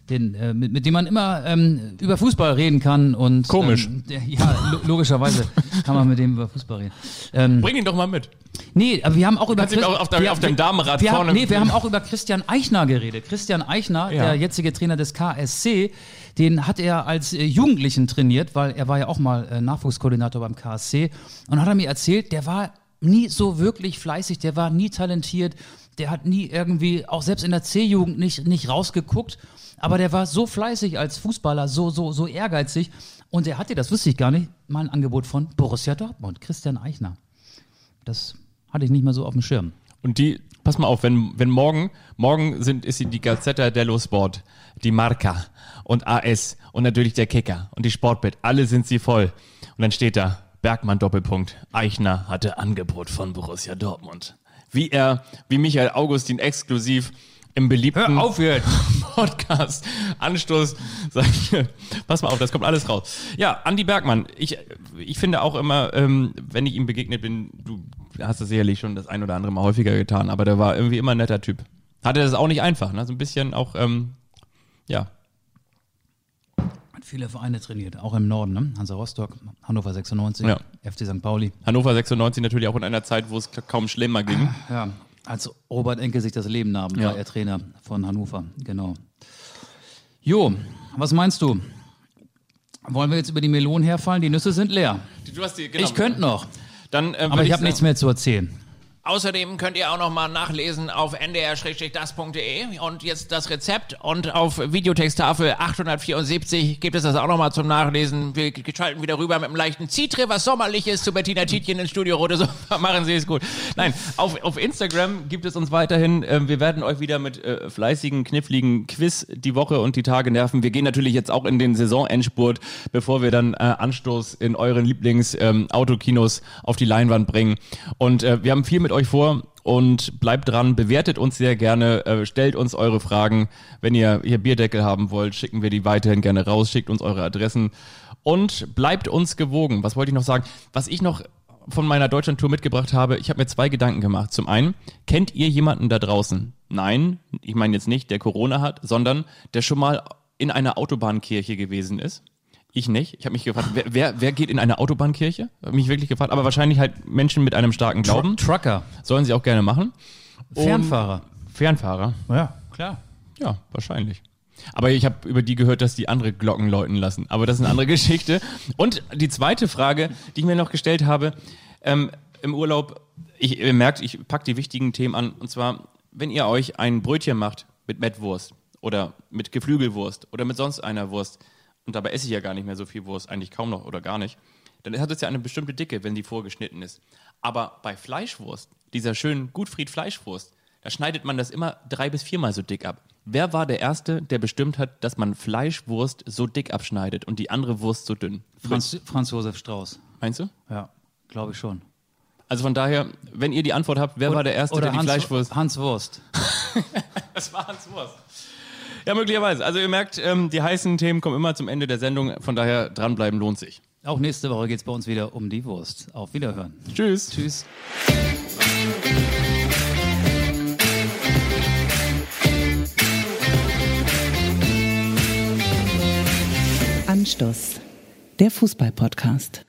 den, äh, mit, mit dem man immer ähm, über Fußball reden kann und Komisch. Ähm, der, ja, lo logischerweise kann man mit dem über Fußball reden. Ähm, Bring ihn doch mal mit. Nee, aber wir haben auch über du Christ- auch auf wir- auf wir- Damenrad wir vorne- Haben, nee, wir haben auch über Christian Eichner geredet. Christian Eichner, Ja. der jetzige Trainer des KSC, den hat er als äh, Jugendlichen trainiert, weil er war ja auch mal äh, Nachwuchskoordinator beim KSC und hat er mir erzählt, der war nie so wirklich fleißig, der war nie talentiert. der hat nie irgendwie, auch selbst in der C-Jugend nicht, nicht rausgeguckt. Aber der war so fleißig als Fußballer, so, so, so ehrgeizig. Und er hatte, das wusste ich gar nicht, mal ein Angebot von Borussia Dortmund, Christian Eichner. Das hatte ich nicht mehr so auf dem Schirm. Und die, pass mal auf, wenn, wenn morgen, morgen sind, ist sie die Gazzetta dello Sport, die Marca und AS und natürlich der Kicker und die Sportbit, alle sind sie voll. Und dann steht da, Bergmann Doppelpunkt, Eichner hatte Angebot von Borussia Dortmund. Wie er, wie Michael Augustin exklusiv im beliebten Hör auf jetzt! Podcast Anstoß sagt, pass mal auf, das kommt alles raus. Ja, Andi Bergmann, ich, ich finde auch immer, ähm, wenn ich ihm begegnet bin, du hast das sicherlich schon das ein oder andere Mal häufiger getan, aber der war irgendwie immer ein netter Typ. Hatte das auch nicht einfach, ne? So ein bisschen auch, ähm, ja, Hat viele Vereine trainiert, auch im Norden, ne? Hansa Rostock, Hannover 96, Ja. FC St. Pauli. Hannover 96 natürlich auch in einer Zeit, wo es kaum schlimmer ging. Ja, als Robert Enke sich das Leben nahm, Ja. war er Trainer von Hannover, genau. Jo, was meinst du? Wollen wir jetzt über die Melonen herfallen? Die Nüsse sind leer. Du hast die, genau. Ich könnte noch, Dann, ähm, aber würd ich habe nichts mehr zu erzählen. Außerdem könnt ihr auch noch mal nachlesen auf ndr-das.de und jetzt das Rezept und auf Videotexttafel 874 gibt es das auch noch mal zum Nachlesen. Wir schalten wieder rüber mit einem leichten Zitre, was sommerliches zu Bettina Tietjen ins Studio Rote Sofa. Machen Sie es gut. Nein, auf, auf Instagram gibt es uns weiterhin. Ähm, wir werden euch wieder mit äh, fleißigen, kniffligen Quiz die Woche und die Tage nerven. Wir gehen natürlich jetzt auch in den Saisonendspurt, bevor wir dann äh, Anstoß in euren Lieblings-Autokinos auf die Leinwand bringen. Und äh, wir haben viel mit euch vor. Und bleibt dran, bewertet uns sehr gerne, äh, stellt uns eure Fragen. Wenn ihr hier Bierdeckel haben wollt, schicken wir die weiterhin gerne raus, schickt uns eure Adressen und bleibt uns gewogen. Was wollte ich noch sagen? Was ich noch von meiner Deutschland-Tour mitgebracht habe, ich habe mir zwei Gedanken gemacht. Zum einen, kennt ihr jemanden da draußen? Nein, ich meine jetzt nicht, der Corona hat, sondern der schon mal in einer Autobahnkirche gewesen ist. Ich nicht. Ich habe mich gefragt, wer, wer, wer geht in eine Autobahnkirche? Hab mich wirklich gefragt. Aber wahrscheinlich halt Menschen mit einem starken Glauben. Trucker, Sollen sie auch gerne machen. Und- Fernfahrer. Fernfahrer. Ja, klar. Ja, wahrscheinlich. Aber ich habe über die gehört, dass die andere Glocken läuten lassen. Aber das ist eine andere Geschichte. Und die zweite Frage, die ich mir noch gestellt habe, ähm, im Urlaub, ich, ihr merkt, ich pack die wichtigen Themen an. Und zwar, wenn ihr euch ein Brötchen macht mit Mettwurst oder mit Geflügelwurst oder mit sonst einer Wurst, und dabei esse ich ja gar nicht mehr so viel Wurst, eigentlich kaum noch oder gar nicht, dann hat es ja eine bestimmte Dicke, wenn die vorgeschnitten ist. Aber bei Fleischwurst, dieser schönen Gutfried Fleischwurst, da schneidet man das immer drei bis viermal so dick ab. Wer war der Erste, der bestimmt hat, dass man Fleischwurst so dick abschneidet und die andere Wurst so dünn? Franz, Franz Josef Strauß. Meinst du? Ja, glaube ich schon. Also von daher, wenn ihr die Antwort habt, wer war der Erste, Oder der die Hans, Fleischwurst... Hans Wurst. Das war Hans Wurst. Ja, möglicherweise. Also ihr merkt, ähm, die heißen Themen kommen immer zum Ende der Sendung. Von daher, dranbleiben lohnt sich. Auch nächste Woche geht es bei uns wieder um die Wurst. Auf Wiederhören. Tschüss. Tschüss. Anstoß. Der Fußball-Podcast.